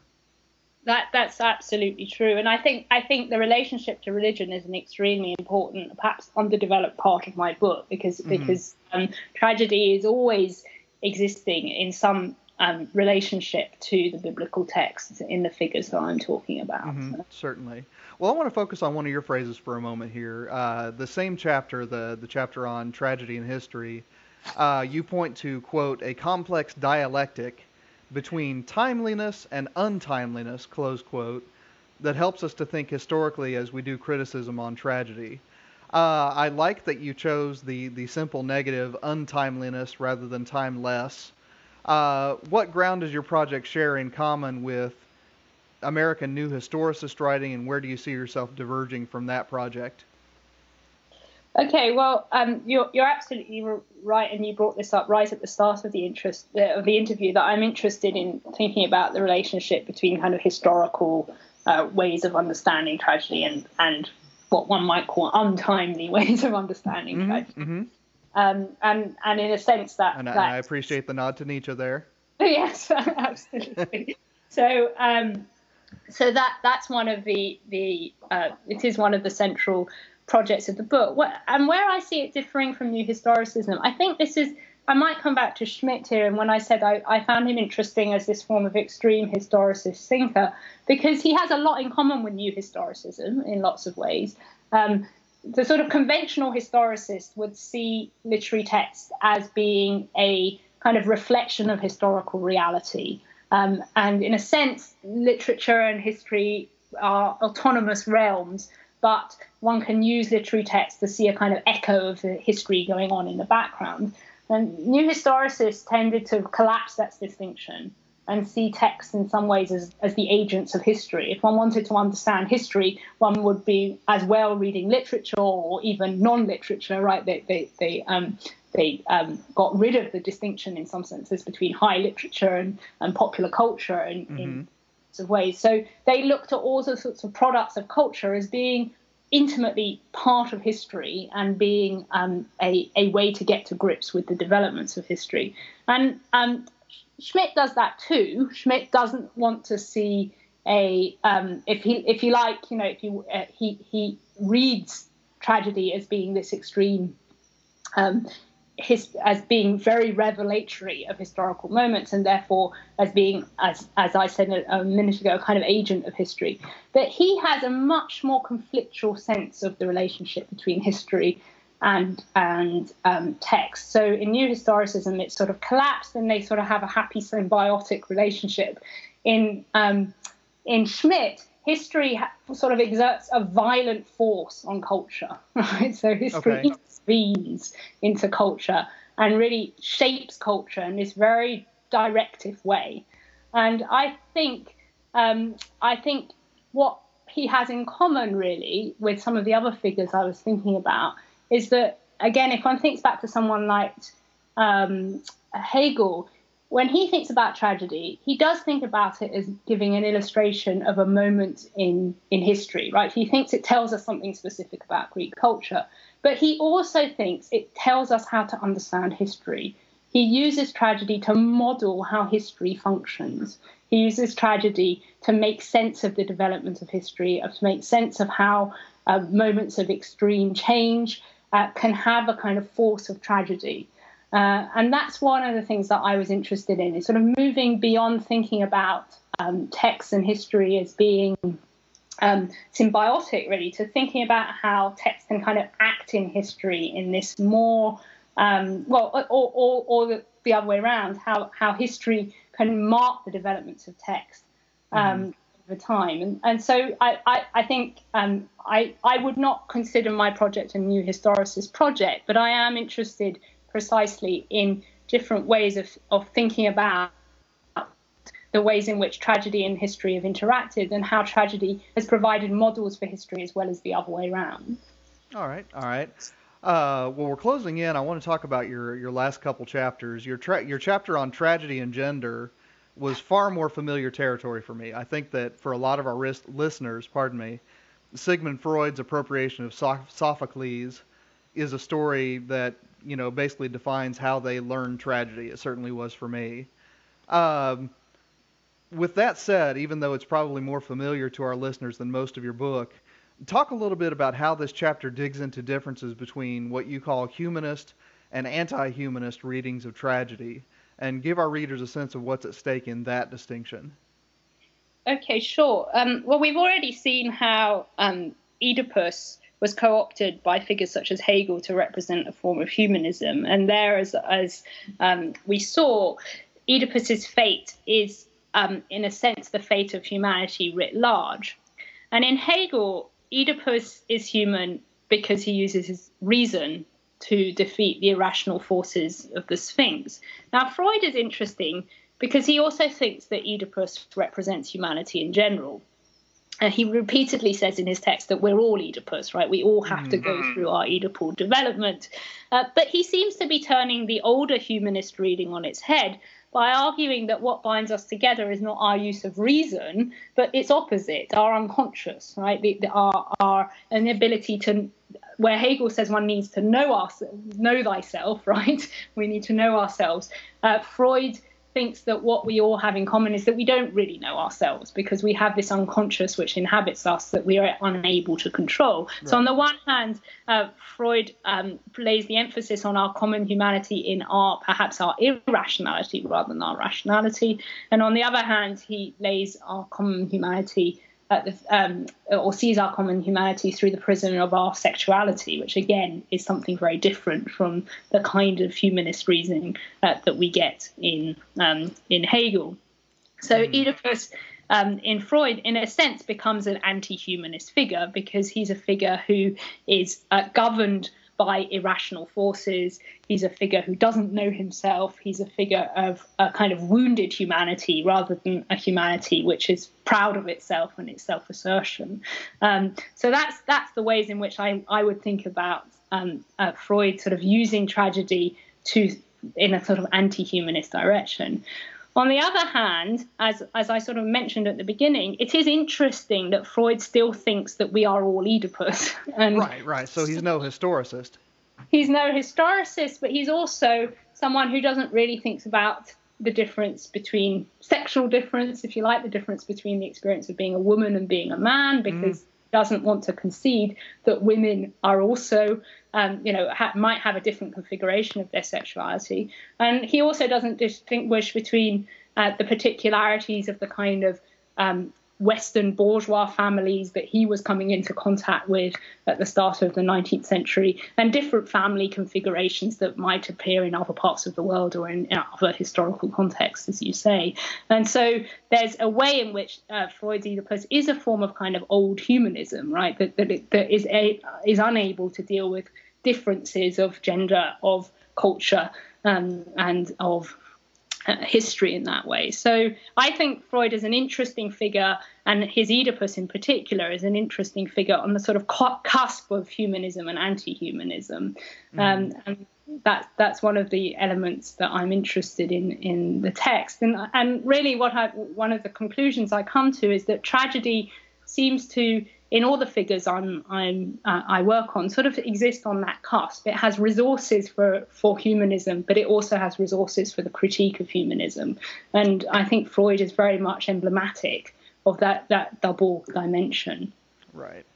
That that's absolutely true, and I think I think the relationship to religion is an extremely important, perhaps underdeveloped part of my book because mm-hmm. because um, tragedy is always existing in some um, relationship to the biblical texts in the figures that I'm talking about. Mm-hmm, certainly. Well, I want to focus on one of your phrases for a moment here. Uh, the same chapter, the the chapter on tragedy and history, uh, you point to quote a complex dialectic between timeliness and untimeliness, close quote, that helps us to think historically as we do criticism on tragedy. Uh, I like that you chose the, the simple negative untimeliness rather than timeless. Uh, what ground does your project share in common with American New Historicist writing, and where do you see yourself diverging from that project? Okay, well, um, you're, you're absolutely right, and you brought this up right at the start of the interest uh, of the interview that I'm interested in thinking about the relationship between kind of historical uh, ways of understanding tragedy and and what one might call untimely ways of understanding mm-hmm, tragedy. Mm-hmm. Um, and and in a sense that, and that I appreciate the nod to Nietzsche there. yes, absolutely. so um, so that that's one of the the uh, it is one of the central projects of the book. What, and where I see it differing from new historicism, I think this is. I might come back to Schmitt here, and when I said I, I found him interesting as this form of extreme historicist thinker, because he has a lot in common with new historicism in lots of ways. Um, the sort of conventional historicist would see literary text as being a kind of reflection of historical reality. Um, and in a sense, literature and history are autonomous realms, but one can use literary text to see a kind of echo of the history going on in the background. And new historicists tended to collapse that distinction and see texts in some ways as, as the agents of history. If one wanted to understand history, one would be as well reading literature or even non-literature, right? They they they um, they um, got rid of the distinction in some senses between high literature and, and popular culture in, mm-hmm. in sorts of ways. So they looked at all the sorts of products of culture as being intimately part of history and being um, a, a way to get to grips with the developments of history. And um, Schmitt does that too. Schmitt doesn't want to see a um, if he if you like, you know, if you uh, he he reads tragedy as being this extreme. Um, his, as being very revelatory of historical moments and therefore as being as as I said a, a, minute ago a kind of agent of history that he has a much more conflictual sense of the relationship between history and and um, text. So in New Historicism, it's sort of collapsed, and they sort of have a happy symbiotic relationship. In um, in Schmitt, history ha- sort of exerts a violent force on culture, right? So history okay. intervenes into culture and really shapes culture in this very directive way. And I think um, I think what he has in common really with some of the other figures I was thinking about is that again, if one thinks back to someone like um, Hegel, when he thinks about tragedy, he does think about it as giving an illustration of a moment in in history, right? He thinks it tells us something specific about Greek culture, but he also thinks it tells us how to understand history. He uses tragedy to model how history functions. He uses tragedy to make sense of the development of history, to make sense of how uh, moments of extreme change uh, can have a kind of force of tragedy. Uh, and that's one of the things that I was interested in, is sort of moving beyond thinking about um, text and history as being um, symbiotic, really, to thinking about how text can kind of act in history in this more, um, well, or, or, or the, the, other way around, how, how history can mark the developments of text. Mm time. And, and so I, I, I think um, I, I would not consider my project a new historicist project, but I am interested precisely in different ways of, of thinking about the ways in which tragedy and history have interacted and how tragedy has provided models for history as well as the other way around. All right, all right. Uh, well, we're closing in. I want to talk about your, your last couple chapters. Your tra- your chapter on tragedy and gender was far more familiar territory for me. I think that for a lot of our ris- listeners, pardon me, Sigmund Freud's appropriation of Sophocles is a story that you know basically defines how they learn tragedy. It certainly was for me. Um, with that said, even though it's probably more familiar to our listeners than most of your book, talk a little bit about how this chapter digs into differences between what you call humanist and anti-humanist readings of tragedy and give our readers a sense of what's at stake in that distinction. Okay, sure. Um, well, we've already seen how um, Oedipus was co-opted by figures such as Hegel to represent a form of humanism, and there, as, as um, we saw, Oedipus's fate is, um, in a sense, the fate of humanity writ large. And in Hegel, Oedipus is human because he uses his reason to defeat the irrational forces of the Sphinx. Now, Freud is interesting because he also thinks that Oedipus represents humanity in general. And he repeatedly says in his text that we're all Oedipus, right? We all have to go mm-hmm. through our Oedipal development. Uh, but he seems to be turning the older humanist reading on its head by arguing that what binds us together is not our use of reason, but its opposite, our unconscious, right? The, the, our, our inability to where Hegel says one needs to know our, know thyself, right? We need to know ourselves. Uh, Freud thinks that what we all have in common is that we don't really know ourselves because we have this unconscious which inhabits us that we are unable to control. Right. So, on the one hand, uh, Freud um, lays the emphasis on our common humanity in our perhaps our irrationality rather than our rationality. And on the other hand, he lays our common humanity the, um, or sees our common humanity through the prism of our sexuality, which again is something very different from the kind of humanist reasoning uh, that we get in um, in Hegel. So mm. Oedipus. Um, in Freud, in a sense, becomes an anti humanist figure because he's a figure who is uh, governed by irrational forces. He's a figure who doesn't know himself. He's a figure of a kind of wounded humanity rather than a humanity which is proud of itself and its self-assertion. Um, so that's that's the ways in which I, I would think about um, uh, Freud sort of using tragedy to in a sort of anti-humanist direction. On the other hand, as, as I sort of mentioned at the beginning, it is interesting that Freud still thinks that we are all Oedipus. And right, right. So he's no historicist. He's no historicist, but he's also someone who doesn't really think about the difference between sexual difference, if you like, the difference between the experience of being a woman and being a man, because mm doesn't want to concede that women are also, um, you know, ha- might have a different configuration of their sexuality. And he also doesn't distinguish between uh, the particularities of the kind of um, Western bourgeois families that he was coming into contact with at the start of the 19th century, and different family configurations that might appear in other parts of the world or in, other historical contexts, as you say. And so there's a way in which uh, Freud's Oedipus is a form of kind of old humanism, right? That, that, it, that is, a, is unable to deal with differences of gender, of culture, um, and of uh, history in that way. So I think Freud is an interesting figure, and his Oedipus in particular is an interesting figure on the sort of cusp of humanism and anti-humanism. Mm. Um, and that that's one of the elements that I'm interested in in the text. And and really, what I, one of the conclusions I come to is that tragedy seems to in all the figures I'm, I'm uh, I work on sort of exist on that cusp. It has resources for for humanism, but it also has resources for the critique of humanism. And I think Freud is very much emblematic of that that double dimension. Right.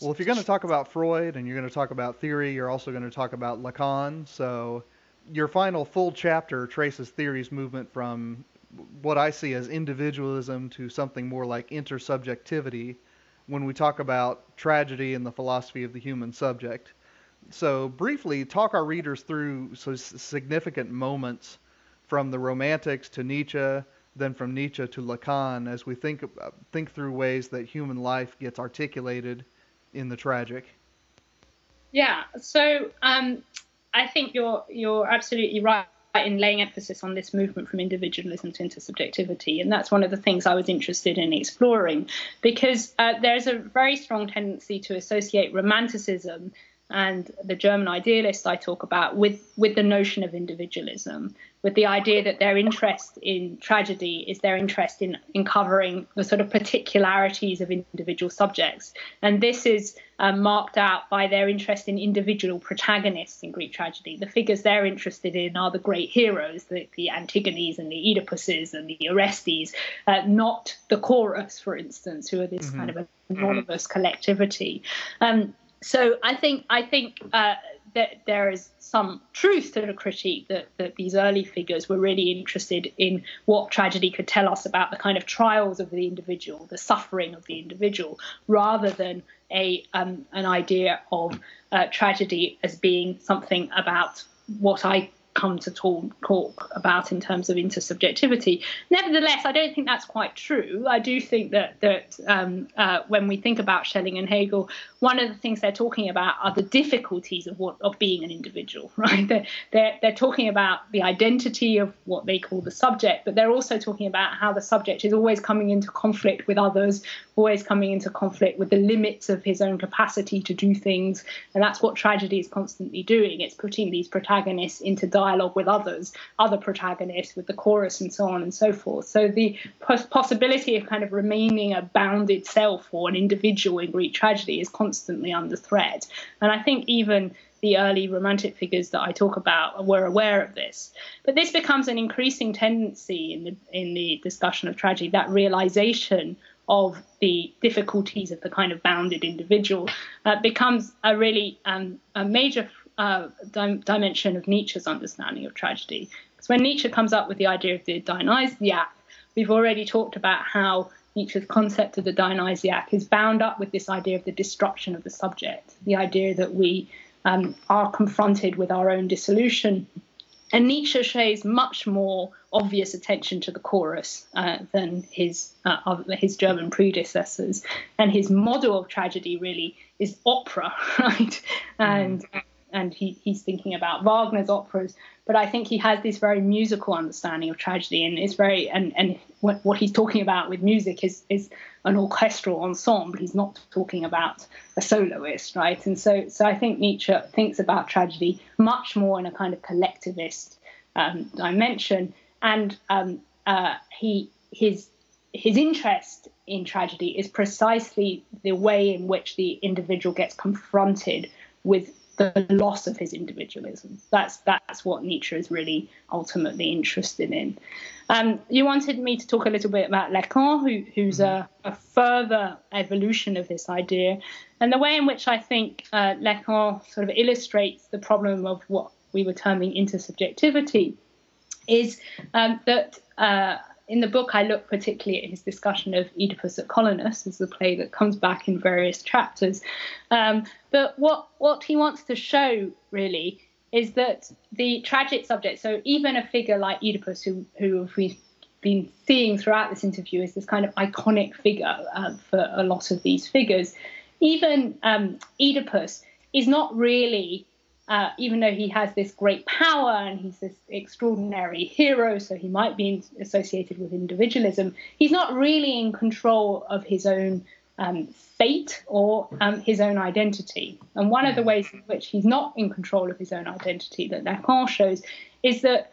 Well, if you're going to talk about Freud and you're going to talk about theory, you're also going to talk about Lacan. So your final full chapter traces theory's movement from what I see as individualism to something more like intersubjectivity when we talk about tragedy and the philosophy of the human subject. So, briefly, talk our readers through so significant moments from the Romantics to Nietzsche, then from Nietzsche to Lacan, as we think think through ways that human life gets articulated in the tragic. Yeah. So, um, I think you're you're absolutely right in laying emphasis on this movement from individualism to intersubjectivity. And that's one of the things I was interested in exploring because uh, there's a very strong tendency to associate romanticism and the German idealists I talk about with, with the notion of individualism, with the idea that their interest in tragedy is their interest in, in covering the sort of particularities of individual subjects. And this is um, marked out by their interest in individual protagonists in Greek tragedy. The figures they're interested in are the great heroes, the, the Antigones and the Oedipuses and the Orestes, uh, not the chorus, for instance, who are this mm-hmm. kind of anonymous mm-hmm. collectivity. Um, so I think I think uh, that there is some truth to the critique that, that these early figures were really interested in what tragedy could tell us about the kind of trials of the individual, the suffering of the individual, rather than a um, an idea of uh, tragedy as being something about what I come to talk, talk about in terms of intersubjectivity. Nevertheless, I don't think that's quite true. I do think that that um, uh, when we think about Schelling and Hegel, one of the things they're talking about are the difficulties of what of being an individual, right? They're, they're, they're talking about the identity of what they call the subject, but they're also talking about how the subject is always coming into conflict with others, always coming into conflict with the limits of his own capacity to do things, and that's what tragedy is constantly doing. It's putting these protagonists into dialogue with others, other protagonists, with the chorus, and so on and so forth. So the possibility of kind of remaining a bounded self or an individual in Greek tragedy is constantly under threat. And I think even the early romantic figures that I talk about were aware of this. But this becomes an increasing tendency in the in the discussion of tragedy, that realization of the difficulties of the kind of bounded individual uh, becomes a really um, a major uh, dim- dimension of Nietzsche's understanding of tragedy. Because when Nietzsche comes up with the idea of the Dionysiac, we've already talked about how Nietzsche's concept of the Dionysiac is bound up with this idea of the destruction of the subject, the idea that we um, are confronted with our own dissolution. And Nietzsche shows much more obvious attention to the chorus uh, than his uh, his German predecessors, and his model of tragedy really is opera, right? Mm and he, he's thinking about Wagner's operas. But I think he has this very musical understanding of tragedy, and it's very and and what, what he's talking about with music is is an orchestral ensemble. He's not talking about a soloist, right? And so so I think Nietzsche thinks about tragedy much more in a kind of collectivist um, dimension, and um, uh, he his his interest in tragedy is precisely the way in which the individual gets confronted with the loss of his individualism. That's that's what Nietzsche is really ultimately interested in. Um, you wanted me to talk a little bit about Lacan, who, who's a, a, further evolution of this idea, and the way in which I think uh, Lacan sort of illustrates the problem of what we were terming intersubjectivity is um, that. Uh, in the book, I look particularly at his discussion of Oedipus at Colonus, as the play that comes back in various chapters. Um, but what what he wants to show really is that the tragic subject, so even a figure like Oedipus, who who we've been seeing throughout this interview, is this kind of iconic figure uh, for a lot of these figures. Even um, Oedipus is not really uh, even though he has this great power and he's this extraordinary hero, so he might be associated with individualism, he's not really in control of his own um, fate or um, his own identity. And one of the ways in which he's not in control of his own identity that Lacan shows is that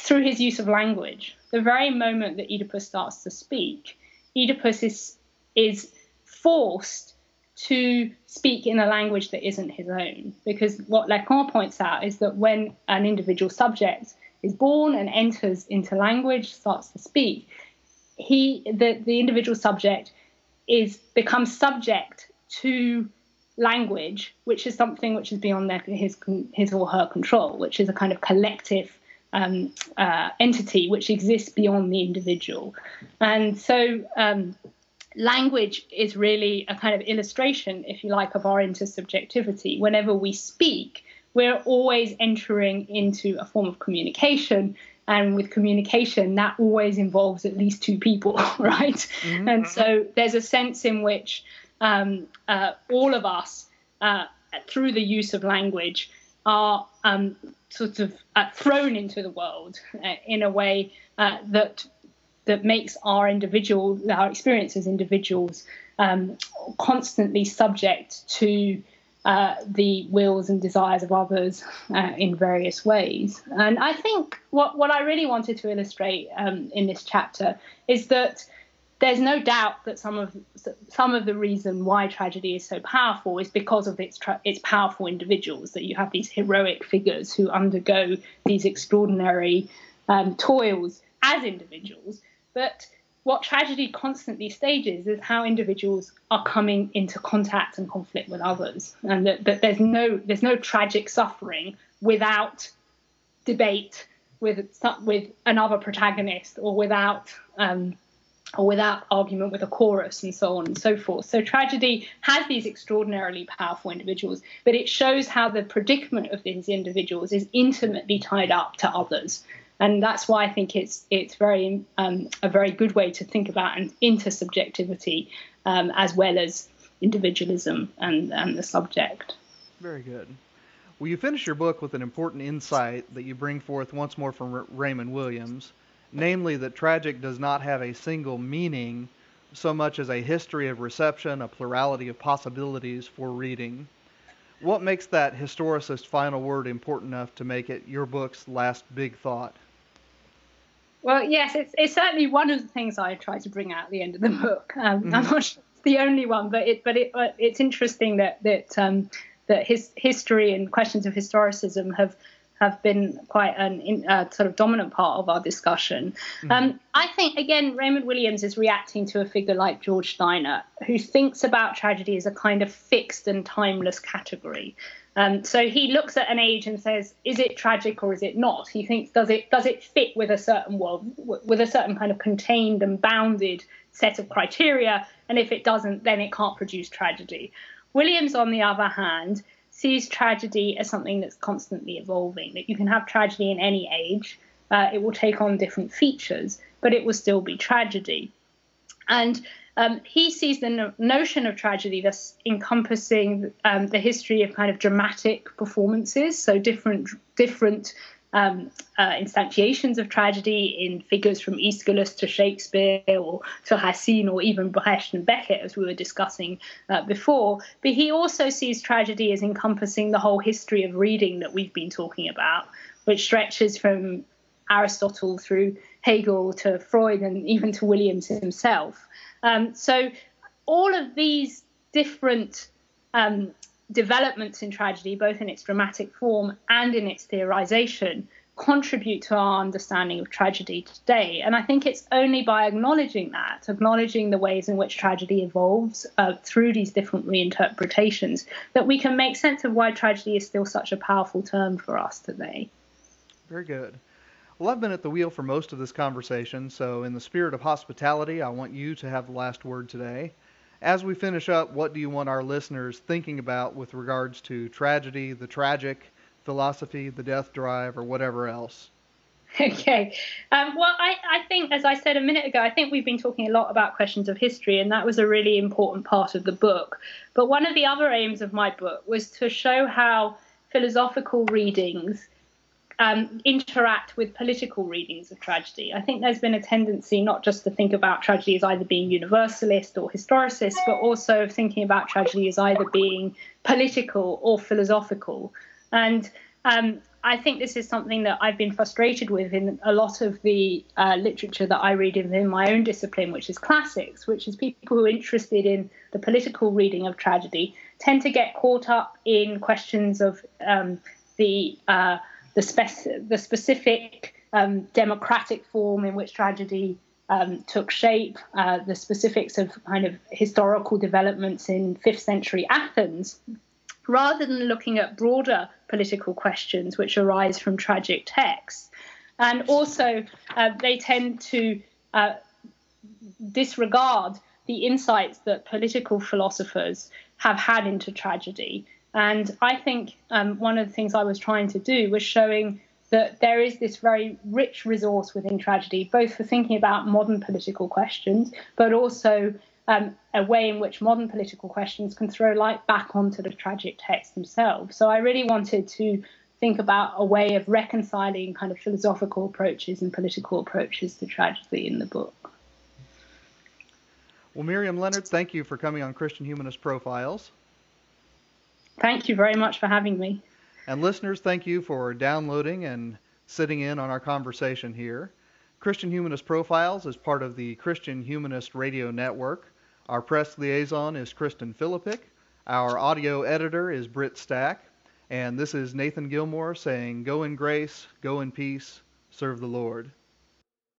through his use of language, the very moment that Oedipus starts to speak, Oedipus is, is forced to speak in a language that isn't his own. Because what Lacan points out is that when an individual subject is born and enters into language, starts to speak, he the, the individual subject is becomes subject to language, which is something which is beyond their, his his or her control, which is a kind of collective um, uh, entity which exists beyond the individual. And so um, language is really a kind of illustration, if you like, of our intersubjectivity. Whenever we speak, we're always entering into a form of communication. And with communication, that always involves at least two people, right? Mm-hmm. And so there's a sense in which um, uh, all of us, uh, through the use of language, are um, sort of uh, thrown into the world uh, in a way uh, that that makes our individual, our experience as individuals, um, constantly subject to uh, the wills and desires of others uh, in various ways. And I think what, what I really wanted to illustrate um, in this chapter is that there's no doubt that some of some of the reason why tragedy is so powerful is because of its tra- its powerful individuals. That you have these heroic figures who undergo these extraordinary um, toils as individuals, but what tragedy constantly stages is how individuals are coming into contact and conflict with others, and that, that there's no there's no tragic suffering without debate with with another protagonist or without um, or without argument with a chorus and so on and so forth. So tragedy has these extraordinarily powerful individuals, but it shows how the predicament of these individuals is intimately tied up to others and that's why I think it's it's very um, a very good way to think about an intersubjectivity um, as well as individualism and, and the subject. Very good. Well, you finish your book with an important insight that you bring forth once more from R- Raymond Williams, namely that tragic does not have a single meaning so much as a history of reception, a plurality of possibilities for reading. What makes that historicist final word important enough to make it your book's last big thought? Well, yes, it's, it's certainly one of the things I try to bring out at the end of the book. Um, mm-hmm. I'm not sure it's the only one, but it but it uh, it's interesting that that um, that his history and questions of historicism have have been quite an uh, sort of dominant part of our discussion. Mm-hmm. Um, I think, again, Raymond Williams is reacting to a figure like George Steiner, who thinks about tragedy as a kind of fixed and timeless category. Um, so he looks at an age and says, "Is it tragic or is it not?" He thinks, "Does it does it fit with a certain world, with a certain kind of contained and bounded set of criteria? And if it doesn't, then it can't produce tragedy." Williams, on the other hand, sees tragedy as something that's constantly evolving. That you can have tragedy in any age, uh, it will take on different features, but it will still be tragedy. And um, he sees the no- notion of tragedy thus encompassing um, the history of kind of dramatic performances, so different different um, uh, instantiations of tragedy in figures from Aeschylus to Shakespeare or to Racine or even Brecht and Beckett, as we were discussing uh, before. But he also sees tragedy as encompassing the whole history of reading that we've been talking about, which stretches from Aristotle through Hegel to Freud and even to Williams himself. Um, so all of these different um, developments in tragedy, both in its dramatic form and in its theorization, contribute to our understanding of tragedy today. And I think it's only by acknowledging that, acknowledging the ways in which tragedy evolves uh, through these different reinterpretations, that we can make sense of why tragedy is still such a powerful term for us today. Very good. Well, I've been at the wheel for most of this conversation, so in the spirit of hospitality, I want you to have the last word today. As we finish up, what do you want our listeners thinking about with regards to tragedy, the tragic, philosophy, the death drive, or whatever else? Okay. Um, well, I, I, think, as I said a minute ago, I think we've been talking a lot about questions of history, and that was a really important part of the book. But one of the other aims of my book was to show how philosophical readings um, interact with political readings of tragedy. I think there's been a tendency not just to think about tragedy as either being universalist or historicist, but also of thinking about tragedy as either being political or philosophical. And um, I think this is something that I've been frustrated with in a lot of the uh, literature that I read in my own discipline, which is classics, which is people who are interested in the political reading of tragedy tend to get caught up in questions of um, the uh, the, the specific um, democratic form in which tragedy um, took shape, uh, the specifics of kind of historical developments in fifth century Athens, rather than looking at broader political questions which arise from tragic texts. And also, uh, they tend to uh, disregard the insights that political philosophers have had into tragedy and I think um, one of the things I was trying to do was showing that there is this very rich resource within tragedy, both for thinking about modern political questions, but also um, a way in which modern political questions can throw light back onto the tragic texts themselves. So I really wanted to think about a way of reconciling kind of philosophical approaches and political approaches to tragedy in the book. Well, Miriam Leonard, thank you for coming on Christian Humanist Profiles. Thank you very much for having me. And listeners, thank you for downloading and sitting in on our conversation here. Christian Humanist Profiles is part of the Christian Humanist Radio Network. Our press liaison is Kristen Philippic. Our audio editor is Britt Stack. And this is Nathan Gilmour saying, Go in grace, go in peace, serve the Lord.